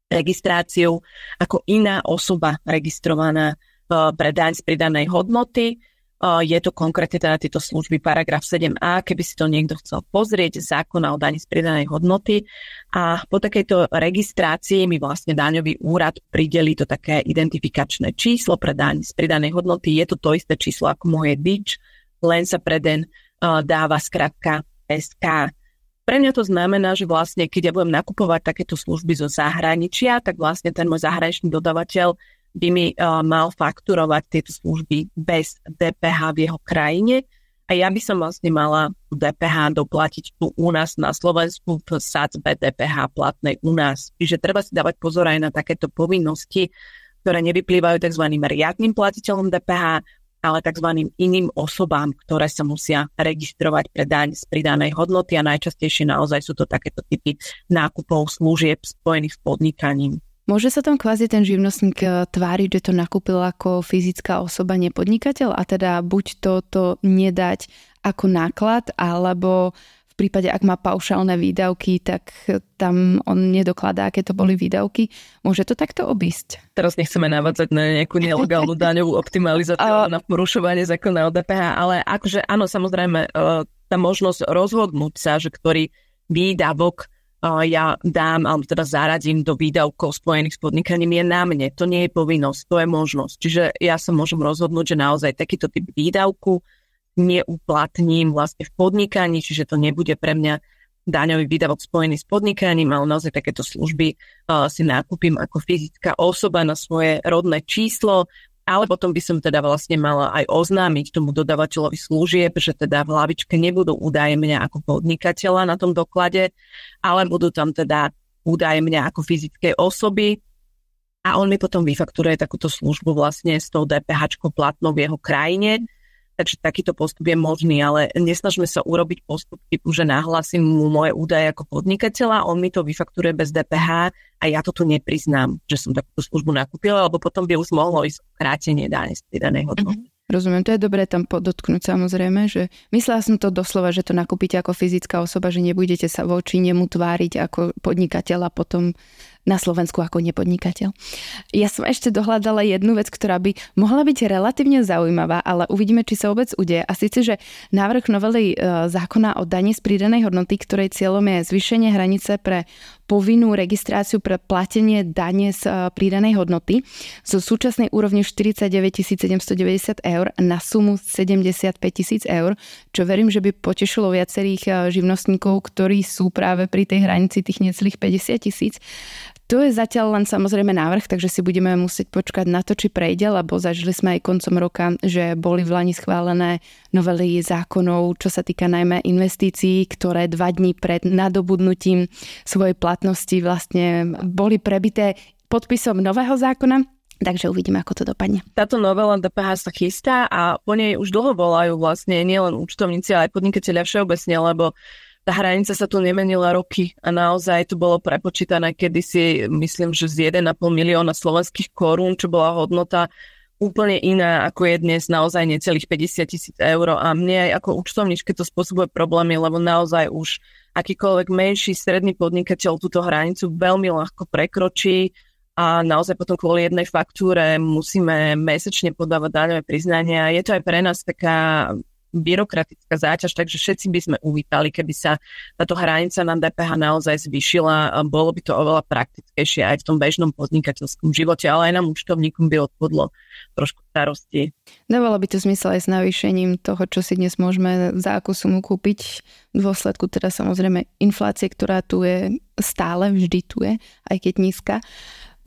registráciu ako iná osoba registrovaná pre daň z pridanej hodnoty je to konkrétne teda tieto služby paragraf 7a, keby si to niekto chcel pozrieť, zákona o daní z pridanej hodnoty. A po takejto registrácii mi vlastne daňový úrad prideli to také identifikačné číslo pre daň z pridanej hodnoty. Je to to isté číslo ako moje DIČ, len sa pre den dáva skratka SK. Pre mňa to znamená, že vlastne keď ja budem nakupovať takéto služby zo zahraničia, tak vlastne ten môj zahraničný dodavateľ by mi uh, mal fakturovať tieto služby bez DPH v jeho krajine a ja by som vlastne mala DPH doplatiť tu u nás na Slovensku v sadzbe DPH platnej u nás. Čiže treba si dávať pozor aj na takéto povinnosti, ktoré nevyplývajú tzv. riadnym platiteľom DPH, ale tzv. iným osobám, ktoré sa musia registrovať pre daň z pridanej hodnoty a najčastejšie naozaj sú to takéto typy nákupov služieb spojených s podnikaním. Môže sa tam kvázi ten živnostník e, tváriť, že to nakúpil ako fyzická osoba, nepodnikateľ a teda buď to, to nedať ako náklad, alebo v prípade, ak má paušálne výdavky, tak tam on nedokladá, aké to boli výdavky. Môže to takto obísť? Teraz nechceme navádzať na nejakú nelegálnu daňovú optimalizáciu, na porušovanie zákona o DPH, ale akože áno, samozrejme, e, tá možnosť rozhodnúť sa, že ktorý výdavok ja dám, alebo teda zaradím do výdavkov spojených s podnikaním je na mne. To nie je povinnosť, to je možnosť. Čiže ja sa môžem rozhodnúť, že naozaj takýto typ výdavku neuplatním vlastne v podnikaní, čiže to nebude pre mňa daňový výdavok spojený s podnikaním, ale naozaj takéto služby uh, si nakúpim ako fyzická osoba na svoje rodné číslo, ale potom by som teda vlastne mala aj oznámiť tomu dodavateľovi služieb, že teda v hlavičke nebudú údaje mňa ako podnikateľa na tom doklade, ale budú tam teda údaje mňa ako fyzickej osoby. A on mi potom vyfakturuje takúto službu vlastne s tou DPH platnou v jeho krajine Takže takýto postup je možný, ale nesnažme sa urobiť postup že nahlasím mu moje údaje ako podnikateľa, on mi to vyfakturuje bez DPH a ja to tu nepriznám, že som takúto službu nakúpila, lebo potom by už mohlo ísť krátenie dáne z pridanej hodnoty. Mm-hmm. Rozumiem, to je dobré tam podotknúť samozrejme, že myslela som to doslova, že to nakúpite ako fyzická osoba, že nebudete sa voči nemu tváriť ako podnikateľ a potom na Slovensku ako nepodnikateľ. Ja som ešte dohľadala jednu vec, ktorá by mohla byť relatívne zaujímavá, ale uvidíme, či sa vôbec udeje. A síce, že návrh novely e, zákona o daní z pridanej hodnoty, ktorej cieľom je zvýšenie hranice pre povinnú registráciu pre platenie dane z e, pridanej hodnoty zo súčasnej úrovne 49 790 eur na sumu 75 tisíc eur, čo verím, že by potešilo viacerých e, živnostníkov, ktorí sú práve pri tej hranici tých necelých 50 tisíc. To je zatiaľ len samozrejme návrh, takže si budeme musieť počkať na to, či prejde, lebo zažili sme aj koncom roka, že boli v Lani schválené novely zákonov, čo sa týka najmä investícií, ktoré dva dní pred nadobudnutím svojej platnosti vlastne boli prebité podpisom nového zákona, Takže uvidíme, ako to dopadne. Táto novela DPH sa chystá a po nej už dlho volajú vlastne nielen účtovníci, ale aj podnikateľia všeobecne, lebo tá hranica sa tu nemenila roky a naozaj to bolo prepočítané kedysi, myslím, že z 1,5 milióna slovenských korún, čo bola hodnota úplne iná, ako je dnes naozaj necelých 50 tisíc eur a mne aj ako účtovničke to spôsobuje problémy, lebo naozaj už akýkoľvek menší stredný podnikateľ túto hranicu veľmi ľahko prekročí a naozaj potom kvôli jednej faktúre musíme mesačne podávať daňové priznania. Je to aj pre nás taká byrokratická záťaž, takže všetci by sme uvítali, keby sa táto hranica na DPH naozaj zvyšila. Bolo by to oveľa praktickejšie aj v tom bežnom podnikateľskom živote, ale aj nám účtovníkom by odpadlo trošku starosti. Dávalo by to zmysel aj s navýšením toho, čo si dnes môžeme za akú sumu kúpiť. V dôsledku teda samozrejme inflácie, ktorá tu je stále, vždy tu je, aj keď nízka.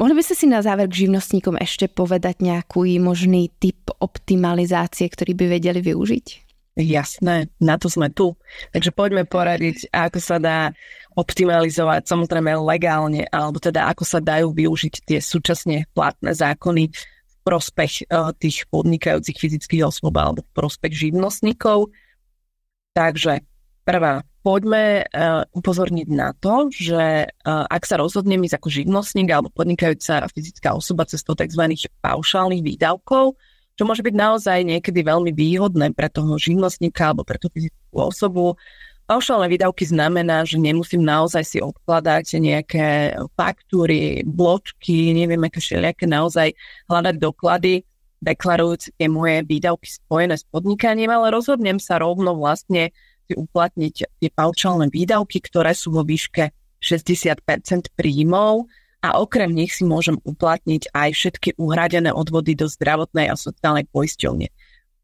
Mohli by ste si na záver k živnostníkom ešte povedať nejaký možný typ optimalizácie, ktorý by vedeli využiť? Jasné, na to sme tu. Takže poďme poradiť, ako sa dá optimalizovať, samozrejme legálne, alebo teda ako sa dajú využiť tie súčasne platné zákony v prospech uh, tých podnikajúcich fyzických osôb alebo v prospech živnostníkov. Takže prvá, poďme uh, upozorniť na to, že uh, ak sa rozhodnem ísť ako živnostník alebo podnikajúca fyzická osoba cestou tzv. paušálnych výdavkov, čo môže byť naozaj niekedy veľmi výhodné pre toho živnostníka alebo pre tú fyzickú osobu. Paušálne výdavky znamená, že nemusím naozaj si odkladať nejaké faktúry, bločky, neviem, aké všelijaké naozaj hľadať doklady, deklarujúc tie moje výdavky spojené s podnikaním, ale rozhodnem sa rovno vlastne si uplatniť tie paušálne výdavky, ktoré sú vo výške 60% príjmov a okrem nich si môžem uplatniť aj všetky uhradené odvody do zdravotnej a sociálnej poisťovne.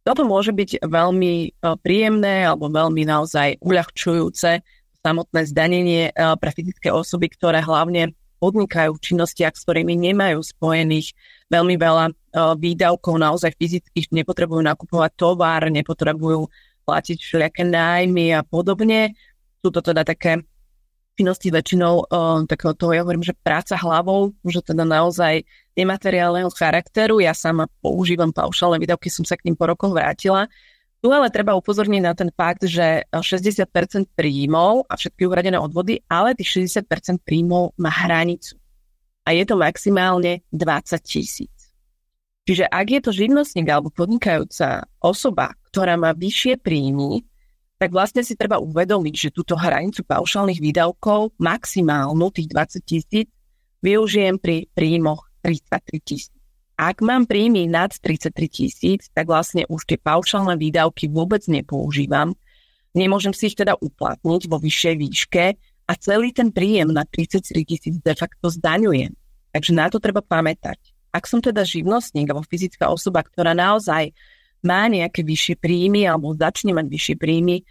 Toto môže byť veľmi e, príjemné alebo veľmi naozaj uľahčujúce samotné zdanenie e, pre fyzické osoby, ktoré hlavne podnikajú v činnostiach, s ktorými nemajú spojených veľmi veľa e, výdavkov naozaj fyzických, nepotrebujú nakupovať tovar, nepotrebujú platiť všelijaké nájmy a podobne. Sú to teda také činnosti väčšinou uh, takého toho, ja hovorím, že práca hlavou, že teda naozaj nemateriálneho charakteru. Ja sama používam paušálne výdavky, som sa k ním po rokoch vrátila. Tu ale treba upozorniť na ten fakt, že 60% príjmov a všetky uhradené odvody, ale tých 60% príjmov má hranicu. A je to maximálne 20 tisíc. Čiže ak je to živnostník alebo podnikajúca osoba, ktorá má vyššie príjmy, tak vlastne si treba uvedomiť, že túto hranicu paušálnych výdavkov, maximálnu tých 20 tisíc, využijem pri príjmoch 33 tisíc. Ak mám príjmy nad 33 tisíc, tak vlastne už tie paušálne výdavky vôbec nepoužívam. Nemôžem si ich teda uplatniť vo vyššej výške a celý ten príjem na 33 tisíc de facto zdaňujem. Takže na to treba pamätať. Ak som teda živnostník alebo fyzická osoba, ktorá naozaj má nejaké vyššie príjmy alebo začne mať vyššie príjmy,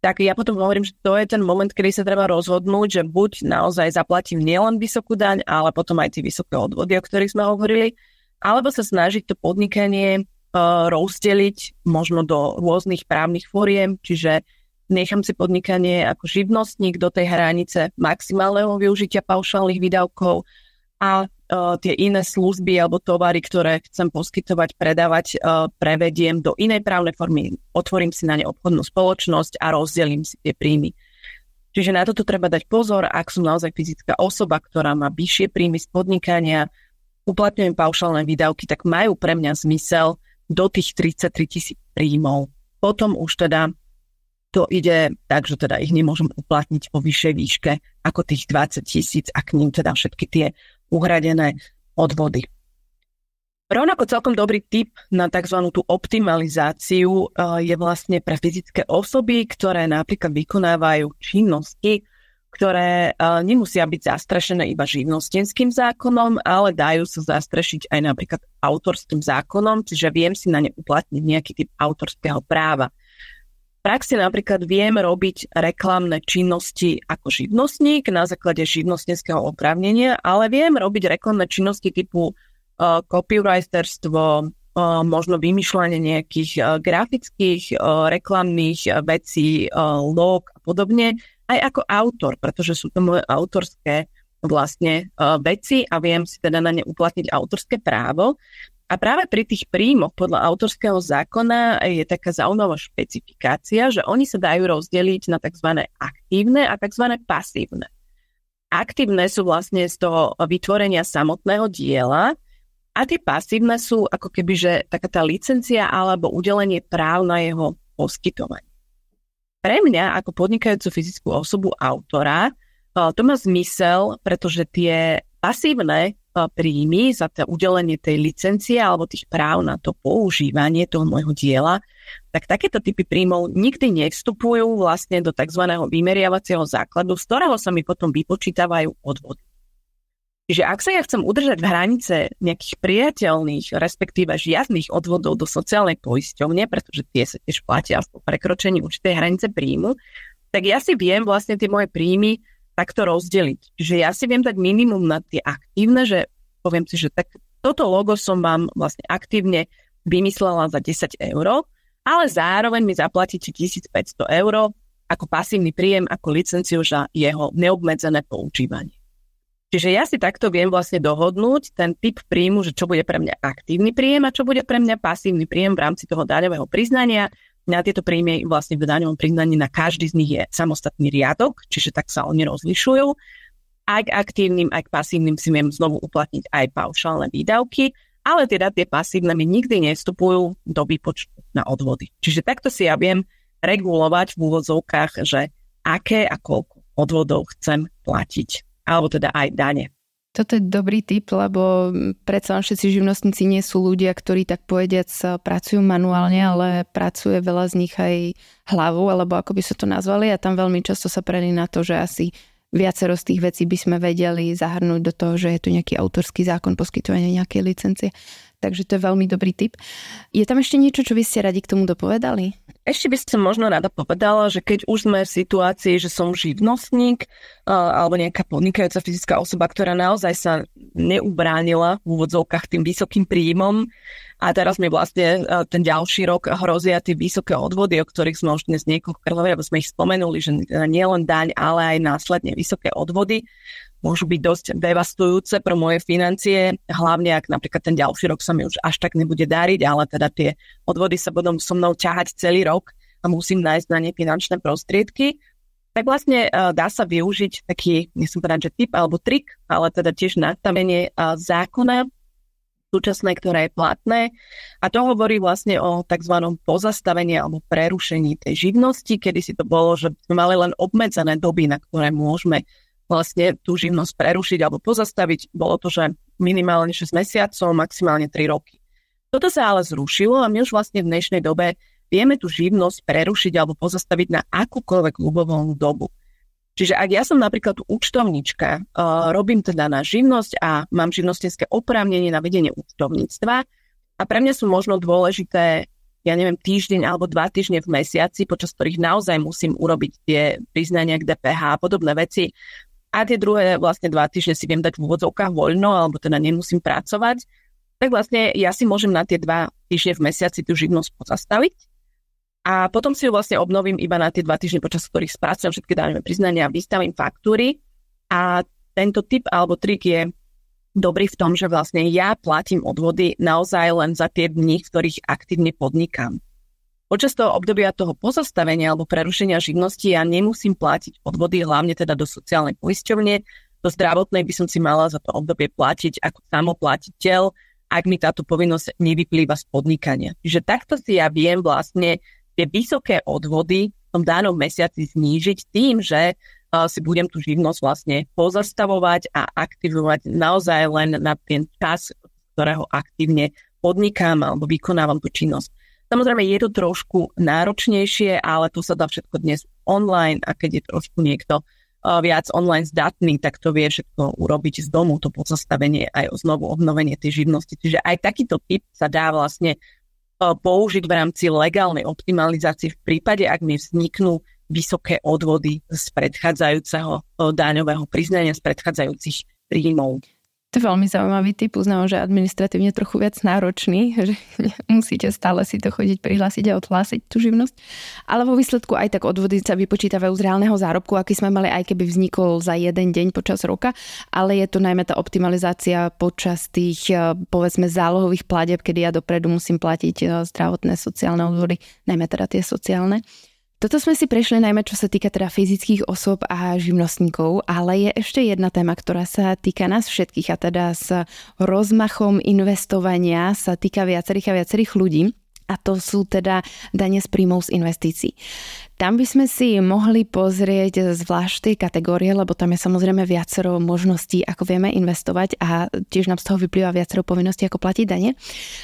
tak ja potom hovorím, že to je ten moment, kedy sa treba rozhodnúť, že buď naozaj zaplatím nielen vysokú daň, ale potom aj tie vysoké odvody, o ktorých sme hovorili, alebo sa snažiť to podnikanie uh, rozdeliť možno do rôznych právnych fóriem, čiže nechám si podnikanie ako živnostník do tej hranice maximálneho využitia paušálnych výdavkov a uh, tie iné služby alebo tovary, ktoré chcem poskytovať, predávať, uh, prevediem do inej právnej formy. Otvorím si na ne obchodnú spoločnosť a rozdelím si tie príjmy. Čiže na toto treba dať pozor, ak som naozaj fyzická osoba, ktorá má vyššie príjmy z podnikania, uplatňujem paušálne výdavky, tak majú pre mňa zmysel do tých 33 tisíc príjmov. Potom už teda to ide tak, že teda ich nemôžem uplatniť po vyššej výške ako tých 20 tisíc a k ním teda všetky tie uhradené odvody. Rovnako celkom dobrý tip na tzv. tú optimalizáciu eh, je vlastne pre fyzické osoby, ktoré napríklad vykonávajú činnosti, ktoré eh, nemusia byť zastrešené iba živnostenským zákonom, ale dajú sa zastrešiť aj napríklad autorským zákonom, čiže viem si na ne uplatniť nejaký typ autorského práva praxi napríklad viem robiť reklamné činnosti ako živnostník na základe živnostníckého oprávnenia, ale viem robiť reklamné činnosti typu uh, copywriterstvo, uh, možno vymýšľanie nejakých uh, grafických reklamných vecí, log a podobne, aj ako autor, pretože sú to moje autorské vlastne veci a viem si teda na ne uplatniť autorské právo. A práve pri tých príjmoch podľa autorského zákona je taká zaujímavá špecifikácia, že oni sa dajú rozdeliť na tzv. aktívne a tzv. pasívne. Aktívne sú vlastne z toho vytvorenia samotného diela a tie pasívne sú ako keby, že taká tá licencia alebo udelenie práv na jeho poskytovanie. Pre mňa ako podnikajúcu fyzickú osobu autora to má zmysel, pretože tie pasívne príjmy za to udelenie tej licencie alebo tých práv na to používanie toho môjho diela, tak takéto typy príjmov nikdy nevstupujú vlastne do tzv. vymeriavacieho základu, z ktorého sa mi potom vypočítavajú odvody. Čiže ak sa ja chcem udržať v hranice nejakých priateľných, respektíve žiadnych odvodov do sociálnej poisťovne, pretože tie sa tiež platia po prekročení určitej hranice príjmu, tak ja si viem vlastne tie moje príjmy takto rozdeliť. Čiže ja si viem dať minimum na tie aktívne, že poviem si, že tak toto logo som vám vlastne aktívne vymyslela za 10 eur, ale zároveň mi zaplatíte 1500 eur ako pasívny príjem, ako licenciu za jeho neobmedzené používanie. Čiže ja si takto viem vlastne dohodnúť ten typ príjmu, že čo bude pre mňa aktívny príjem a čo bude pre mňa pasívny príjem v rámci toho daňového priznania na tieto príjmy vlastne v daňovom priznaní na každý z nich je samostatný riadok, čiže tak sa oni rozlišujú. Aj k aktívnym, aj k pasívnym si viem znovu uplatniť aj paušálne výdavky, ale teda tie pasívne mi nikdy nestupujú do výpočtu na odvody. Čiže takto si ja viem regulovať v úvodzovkách, že aké a koľko odvodov chcem platiť. Alebo teda aj dane. Toto je dobrý tip, lebo predsa všetci živnostníci nie sú ľudia, ktorí tak povediac pracujú manuálne, ale pracuje veľa z nich aj hlavou, alebo ako by sa to nazvali a tam veľmi často sa prelí na to, že asi viacero z tých vecí by sme vedeli zahrnúť do toho, že je tu nejaký autorský zákon poskytovania nejakej licencie. Takže to je veľmi dobrý tip. Je tam ešte niečo, čo by ste radi k tomu dopovedali? Ešte by som možno rada povedala, že keď už sme v situácii, že som živnostník alebo nejaká podnikajúca fyzická osoba, ktorá naozaj sa neubránila v úvodzovkách tým vysokým príjmom a teraz mi vlastne ten ďalší rok hrozia tie vysoké odvody, o ktorých sme už dnes niekoľkokrát lebo sme ich spomenuli, že nie len daň, ale aj následne vysoké odvody môžu byť dosť devastujúce pre moje financie, hlavne ak napríklad ten ďalší rok sa mi už až tak nebude dariť, ale teda tie odvody sa budú so mnou ťahať celý rok a musím nájsť na ne finančné prostriedky, tak vlastne uh, dá sa využiť taký, nechcem povedať, že tip alebo trik, ale teda tiež nastavenie uh, zákona súčasné, ktoré je platné. A to hovorí vlastne o tzv. pozastavení alebo prerušení tej živnosti, kedy si to bolo, že sme mali len obmedzené doby, na ktoré môžeme vlastne tú živnosť prerušiť alebo pozastaviť. Bolo to, že minimálne 6 mesiacov, maximálne 3 roky. Toto sa ale zrušilo a my už vlastne v dnešnej dobe vieme tú živnosť prerušiť alebo pozastaviť na akúkoľvek ľubovoľnú dobu. Čiže ak ja som napríklad účtovnička, uh, robím teda na živnosť a mám živnostenské oprávnenie na vedenie účtovníctva a pre mňa sú možno dôležité ja neviem, týždeň alebo dva týždne v mesiaci, počas ktorých naozaj musím urobiť tie priznania k DPH a podobné veci, a tie druhé vlastne dva týždne si viem dať v úvodzovkách voľno, alebo teda nemusím pracovať, tak vlastne ja si môžem na tie dva týždne v mesiaci tú živnosť pozastaviť a potom si ju vlastne obnovím iba na tie dva týždne, počas ktorých spracujem všetky daňové priznania vystavím faktúry a tento typ alebo trik je dobrý v tom, že vlastne ja platím odvody naozaj len za tie dni, v ktorých aktívne podnikám. Počas toho obdobia toho pozastavenia alebo prerušenia živnosti ja nemusím platiť odvody, hlavne teda do sociálnej poisťovne. Do zdravotnej by som si mala za to obdobie platiť ako samoplatiteľ, ak mi táto povinnosť nevyplýva z podnikania. Čiže takto si ja viem vlastne tie vysoké odvody v tom danom mesiaci znížiť tým, že si budem tú živnosť vlastne pozastavovať a aktivovať naozaj len na ten čas, ktorého aktívne podnikám alebo vykonávam tú činnosť. Samozrejme, je to trošku náročnejšie, ale to sa dá všetko dnes online a keď je trošku niekto uh, viac online zdatný, tak to vie všetko urobiť z domu, to pozastavenie aj o znovu obnovenie tej živnosti. Čiže aj takýto typ sa dá vlastne uh, použiť v rámci legálnej optimalizácie v prípade, ak mi vzniknú vysoké odvody z predchádzajúceho uh, daňového priznania, z predchádzajúcich príjmov. To je veľmi zaujímavý typ, uznávam, že administratívne trochu viac náročný, že musíte stále si to chodiť prihlásiť a odhlásiť tú živnosť. Ale vo výsledku aj tak odvody sa vypočítavajú z reálneho zárobku, aký sme mali aj keby vznikol za jeden deň počas roka, ale je to najmä tá optimalizácia počas tých eh, povedzme zálohových pladeb, kedy ja dopredu musím platiť eh, zdravotné sociálne odvody, najmä teda tie sociálne. Toto sme si prešli najmä čo sa týka teda fyzických osob a živnostníkov, ale je ešte jedna téma, ktorá sa týka nás všetkých a teda s rozmachom investovania sa týka viacerých a viacerých ľudí a to sú teda dane z príjmov z investícií. Tam by sme si mohli pozrieť zvlášť tej kategórie, lebo tam je samozrejme viacero možností, ako vieme investovať a tiež nám z toho vyplýva viacero povinností, ako platiť dane.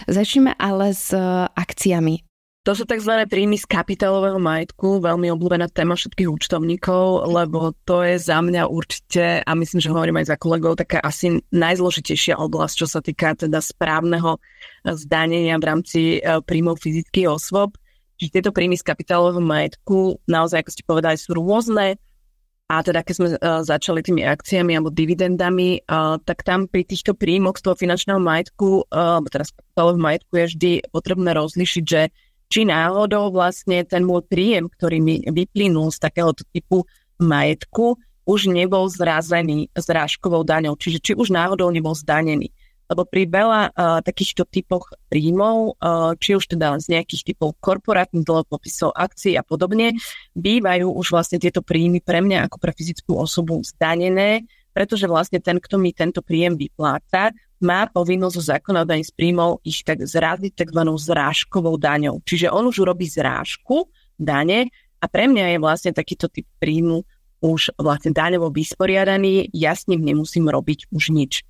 Začneme ale s akciami. To sú tzv. príjmy z kapitálového majetku, veľmi obľúbená téma všetkých účtovníkov, lebo to je za mňa určite, a myslím, že hovorím aj za kolegov, taká asi najzložitejšia oblasť, čo sa týka teda správneho zdanenia v rámci e, príjmov fyzických osôb. Čiže tieto príjmy z kapitálového majetku naozaj, ako ste povedali, sú rôzne. A teda keď sme uh, začali tými akciami alebo dividendami, uh, tak tam pri týchto príjmoch z toho finančného majetku, alebo teda z kapitálového majetku je vždy potrebné rozlišiť, že či náhodou vlastne ten môj príjem, ktorý mi vyplynul z takéhoto typu majetku, už nebol zrazený zrážkovou daňou, čiže či už náhodou nebol zdanený. Lebo pri veľa uh, takýchto typoch príjmov, uh, či už teda z nejakých typov korporátnych dlhopopisov, akcií a podobne, bývajú už vlastne tieto príjmy pre mňa ako pre fyzickú osobu zdanené, pretože vlastne ten, kto mi tento príjem vypláca, má povinnosť zo zákona o z príjmov ich tak zraziť tzv. zrážkovou daňou. Čiže on už urobí zrážku dane a pre mňa je vlastne takýto typ príjmu už vlastne daňovo vysporiadaný, ja s ním nemusím robiť už nič.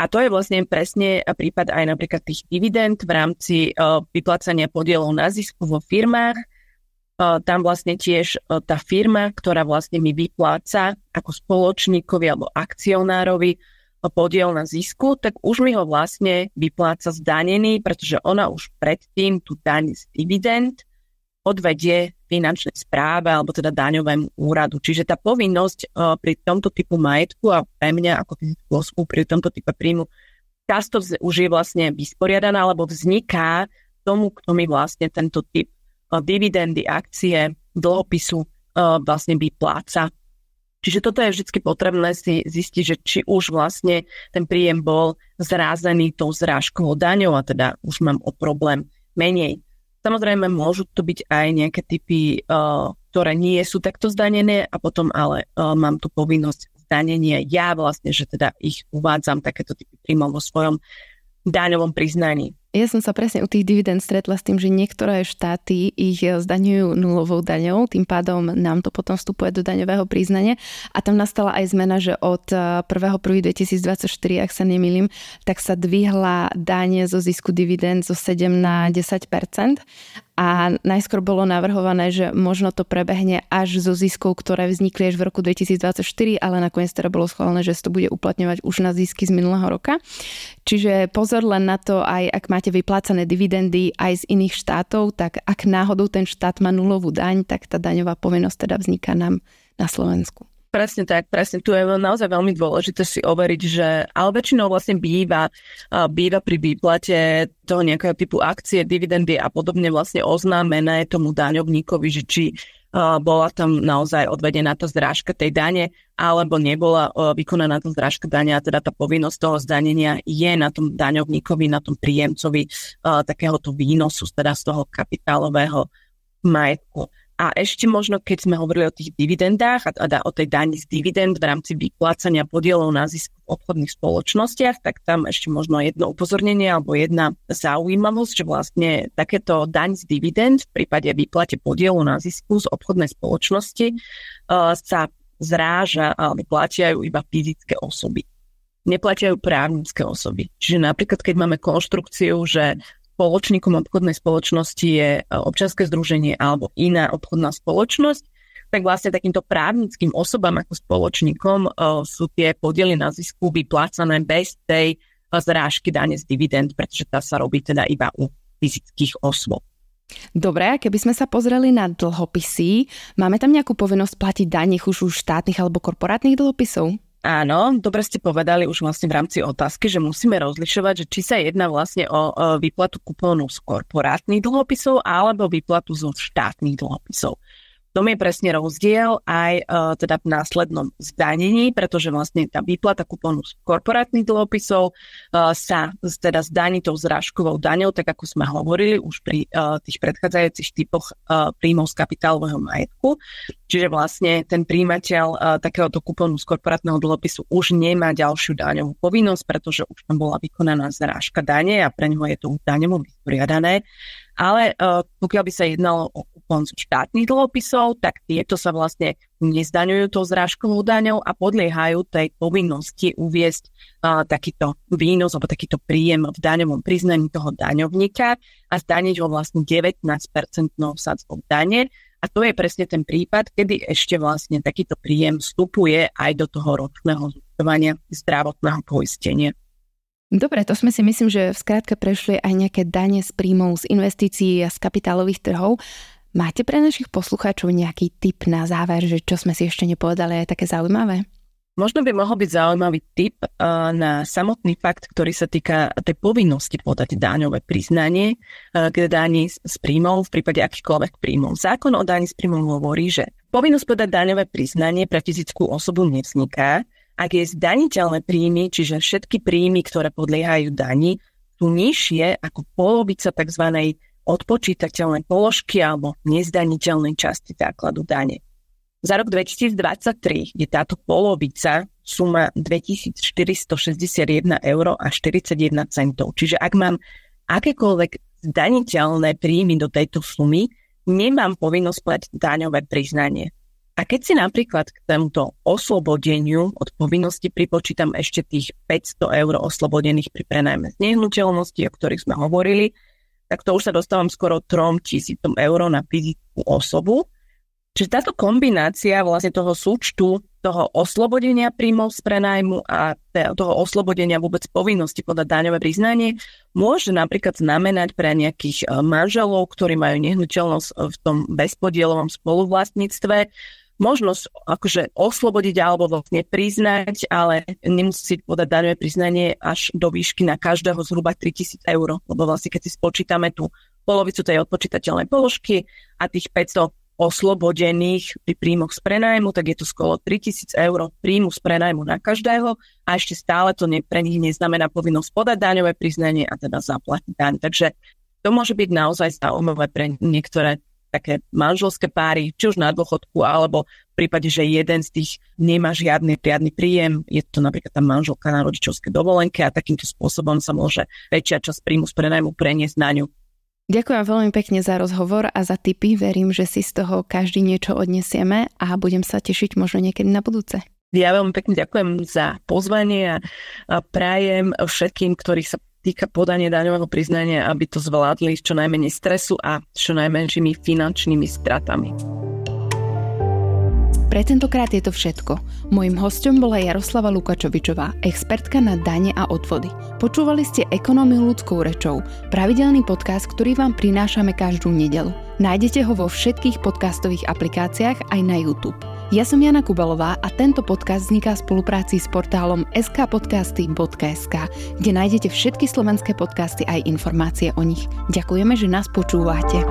A to je vlastne presne prípad aj napríklad tých dividend v rámci uh, vyplácania podielov na zisku vo firmách. Uh, tam vlastne tiež uh, tá firma, ktorá vlastne mi vypláca ako spoločníkovi alebo akcionárovi, podiel na zisku, tak už mi ho vlastne vypláca zdanený, pretože ona už predtým tú daň z dividend odvedie finančnej správe alebo teda daňovému úradu. Čiže tá povinnosť pri tomto typu majetku a pre mňa ako fyzickú osobu pri tomto type príjmu často už je vlastne vysporiadaná alebo vzniká tomu, kto mi vlastne tento typ dividendy, akcie, dlhopisu uh, vlastne vypláca. Čiže toto je vždy potrebné si zistiť, že či už vlastne ten príjem bol zrázený tou zrážkovou daňou a teda už mám o problém menej. Samozrejme, môžu to byť aj nejaké typy, uh, ktoré nie sú takto zdanené a potom ale mám tu povinnosť zdanenia ja vlastne, že teda ich uvádzam takéto typy príjmov vo svojom daňovom priznaní. Ja som sa presne u tých dividend stretla s tým, že niektoré štáty ich zdaňujú nulovou daňou, tým pádom nám to potom vstupuje do daňového priznania. A tam nastala aj zmena, že od 1.1.2024, eh, ak sa nemýlim, tak sa dvihla dáne zo zisku dividend zo 7 na 10% a najskôr bolo navrhované, že možno to prebehne až zo ziskov, ktoré vznikli až v roku 2024, ale nakoniec teda bolo schválené, že sa to bude uplatňovať už na zisky z minulého roka. Čiže pozor len na to, aj ak máte vyplácané dividendy aj z iných štátov, tak ak náhodou ten štát má nulovú daň, tak tá daňová povinnosť teda vzniká nám na Slovensku. Presne tak, presne. Tu je naozaj veľmi dôležité si overiť, že ale väčšinou vlastne býva, býva pri výplate toho nejakého typu akcie, dividendy a podobne vlastne oznámené tomu daňovníkovi, že či bola tam naozaj odvedená tá zrážka tej dane, alebo nebola vykonaná tá zrážka dane a teda tá povinnosť toho zdanenia je na tom daňovníkovi, na tom príjemcovi takéhoto výnosu, teda z toho kapitálového majetku. A ešte možno, keď sme hovorili o tých dividendách a teda o tej dani z dividend v rámci vyplácania podielov na zisk v obchodných spoločnostiach, tak tam ešte možno jedno upozornenie alebo jedna zaujímavosť, že vlastne takéto daň z dividend v prípade vyplate podielu na zisku z obchodnej spoločnosti uh, sa zráža alebo platia iba fyzické osoby neplatia právnické osoby. Čiže napríklad, keď máme konštrukciu, že spoločníkom obchodnej spoločnosti je e, občianske združenie alebo iná obchodná spoločnosť, tak vlastne takýmto právnickým osobám ako spoločníkom uh, sú tie podiely na zisku vyplácané bez tej zrážky dane z dividend, pretože tá sa robí teda iba u fyzických osôb. Dobre, keby sme sa pozreli na dlhopisy, máme tam nejakú povinnosť platiť daň, už už štátnych alebo korporátnych dlhopisov? Áno, dobre ste povedali už vlastne v rámci otázky, že musíme rozlišovať, že či sa jedná vlastne o, výplatu kupónu z korporátnych dlhopisov alebo výplatu zo štátnych dlhopisov tom je presne rozdiel aj uh, teda v následnom zdanení, pretože vlastne tá výplata kupónu z korporátnych dlhopisov uh, sa teda zdaní tou zrážkovou daňou, tak ako sme hovorili už pri uh, tých predchádzajúcich typoch uh, príjmov z kapitálového majetku. Čiže vlastne ten príjimateľ uh, takéhoto kupónu z korporátneho dlhopisu už nemá ďalšiu daňovú povinnosť, pretože už tam bola vykonaná zrážka dane a pre neho je to daňovo vysporiadané. Ale uh, pokiaľ by sa jednalo o kupón štátnych dlhopisov, tak tieto sa vlastne nezdaňujú tou zrážkovou daňou a podliehajú tej povinnosti uviesť uh, takýto výnos alebo takýto príjem v daňovom priznaní toho daňovníka a zdaniť ho vlastne 19-percentnou sadzbou dane. A to je presne ten prípad, kedy ešte vlastne takýto príjem vstupuje aj do toho ročného zúčtovania zdravotného poistenia. Dobre, to sme si myslím, že v skratke prešli aj nejaké dane z príjmov, z investícií a z kapitálových trhov. Máte pre našich poslucháčov nejaký tip na záver, že čo sme si ešte nepovedali aj také zaujímavé? Možno by mohol byť zaujímavý tip uh, na samotný fakt, ktorý sa týka tej povinnosti podať daňové priznanie uh, k daní z príjmov v prípade akýchkoľvek príjmov. Zákon o daní z príjmov hovorí, že povinnosť podať daňové priznanie pre fyzickú osobu nevzniká, ak je zdaniteľné príjmy, čiže všetky príjmy, ktoré podliehajú dani, sú nižšie ako polovica tzv. Odpočítateľnej položky alebo nezdaniteľnej časti základu dane. Za rok 2023 je táto polovica suma 2461 eur a 41 centov. Čiže ak mám akékoľvek zdaniteľné príjmy do tejto sumy, nemám povinnosť platiť daňové priznanie. A keď si napríklad k tomuto oslobodeniu od povinnosti pripočítam ešte tých 500 eur oslobodených pri prenajme z nehnuteľnosti, o ktorých sme hovorili, tak to už sa dostávam skoro 3000 eur na fyzickú osobu. Čiže táto kombinácia vlastne toho súčtu, toho oslobodenia príjmov z prenajmu a toho oslobodenia vôbec povinnosti podať daňové priznanie môže napríklad znamenať pre nejakých e, manželov, ktorí majú nehnuteľnosť v tom bezpodielovom spoluvlastníctve, možnosť akože oslobodiť alebo vlastne priznať, ale nemusí podať daňové priznanie až do výšky na každého zhruba 3000 eur, lebo vlastne keď si spočítame tú polovicu tej odpočítateľnej položky a tých 500 oslobodených pri príjmoch z prenajmu, tak je to skolo 3000 eur príjmu z prenajmu na každého a ešte stále to ne, pre nich neznamená povinnosť podať daňové priznanie a teda zaplatiť daň. Takže to môže byť naozaj zaujímavé pre niektoré také manželské páry, či už na dôchodku, alebo v prípade, že jeden z tých nemá žiadny riadny príjem, je to napríklad tá manželka na rodičovské dovolenke a takýmto spôsobom sa môže väčšia časť príjmu z prenajmu preniesť na ňu. Ďakujem veľmi pekne za rozhovor a za tipy. Verím, že si z toho každý niečo odnesieme a budem sa tešiť možno niekedy na budúce. Ja veľmi pekne ďakujem za pozvanie a prajem všetkým, ktorých sa týka podanie daňového priznania, aby to zvládli s čo najmenej stresu a čo najmenšími finančnými stratami. Pre tentokrát je to všetko. Mojím hostom bola Jaroslava Lukačovičová, expertka na dane a odvody. Počúvali ste Ekonómiu ľudskou rečou, pravidelný podcast, ktorý vám prinášame každú nedelu. Nájdete ho vo všetkých podcastových aplikáciách aj na YouTube. Ja som Jana Kubalová a tento podcast vzniká v spolupráci s portálom skpodcasty.sk, kde nájdete všetky slovenské podcasty aj informácie o nich. Ďakujeme, že nás počúvate.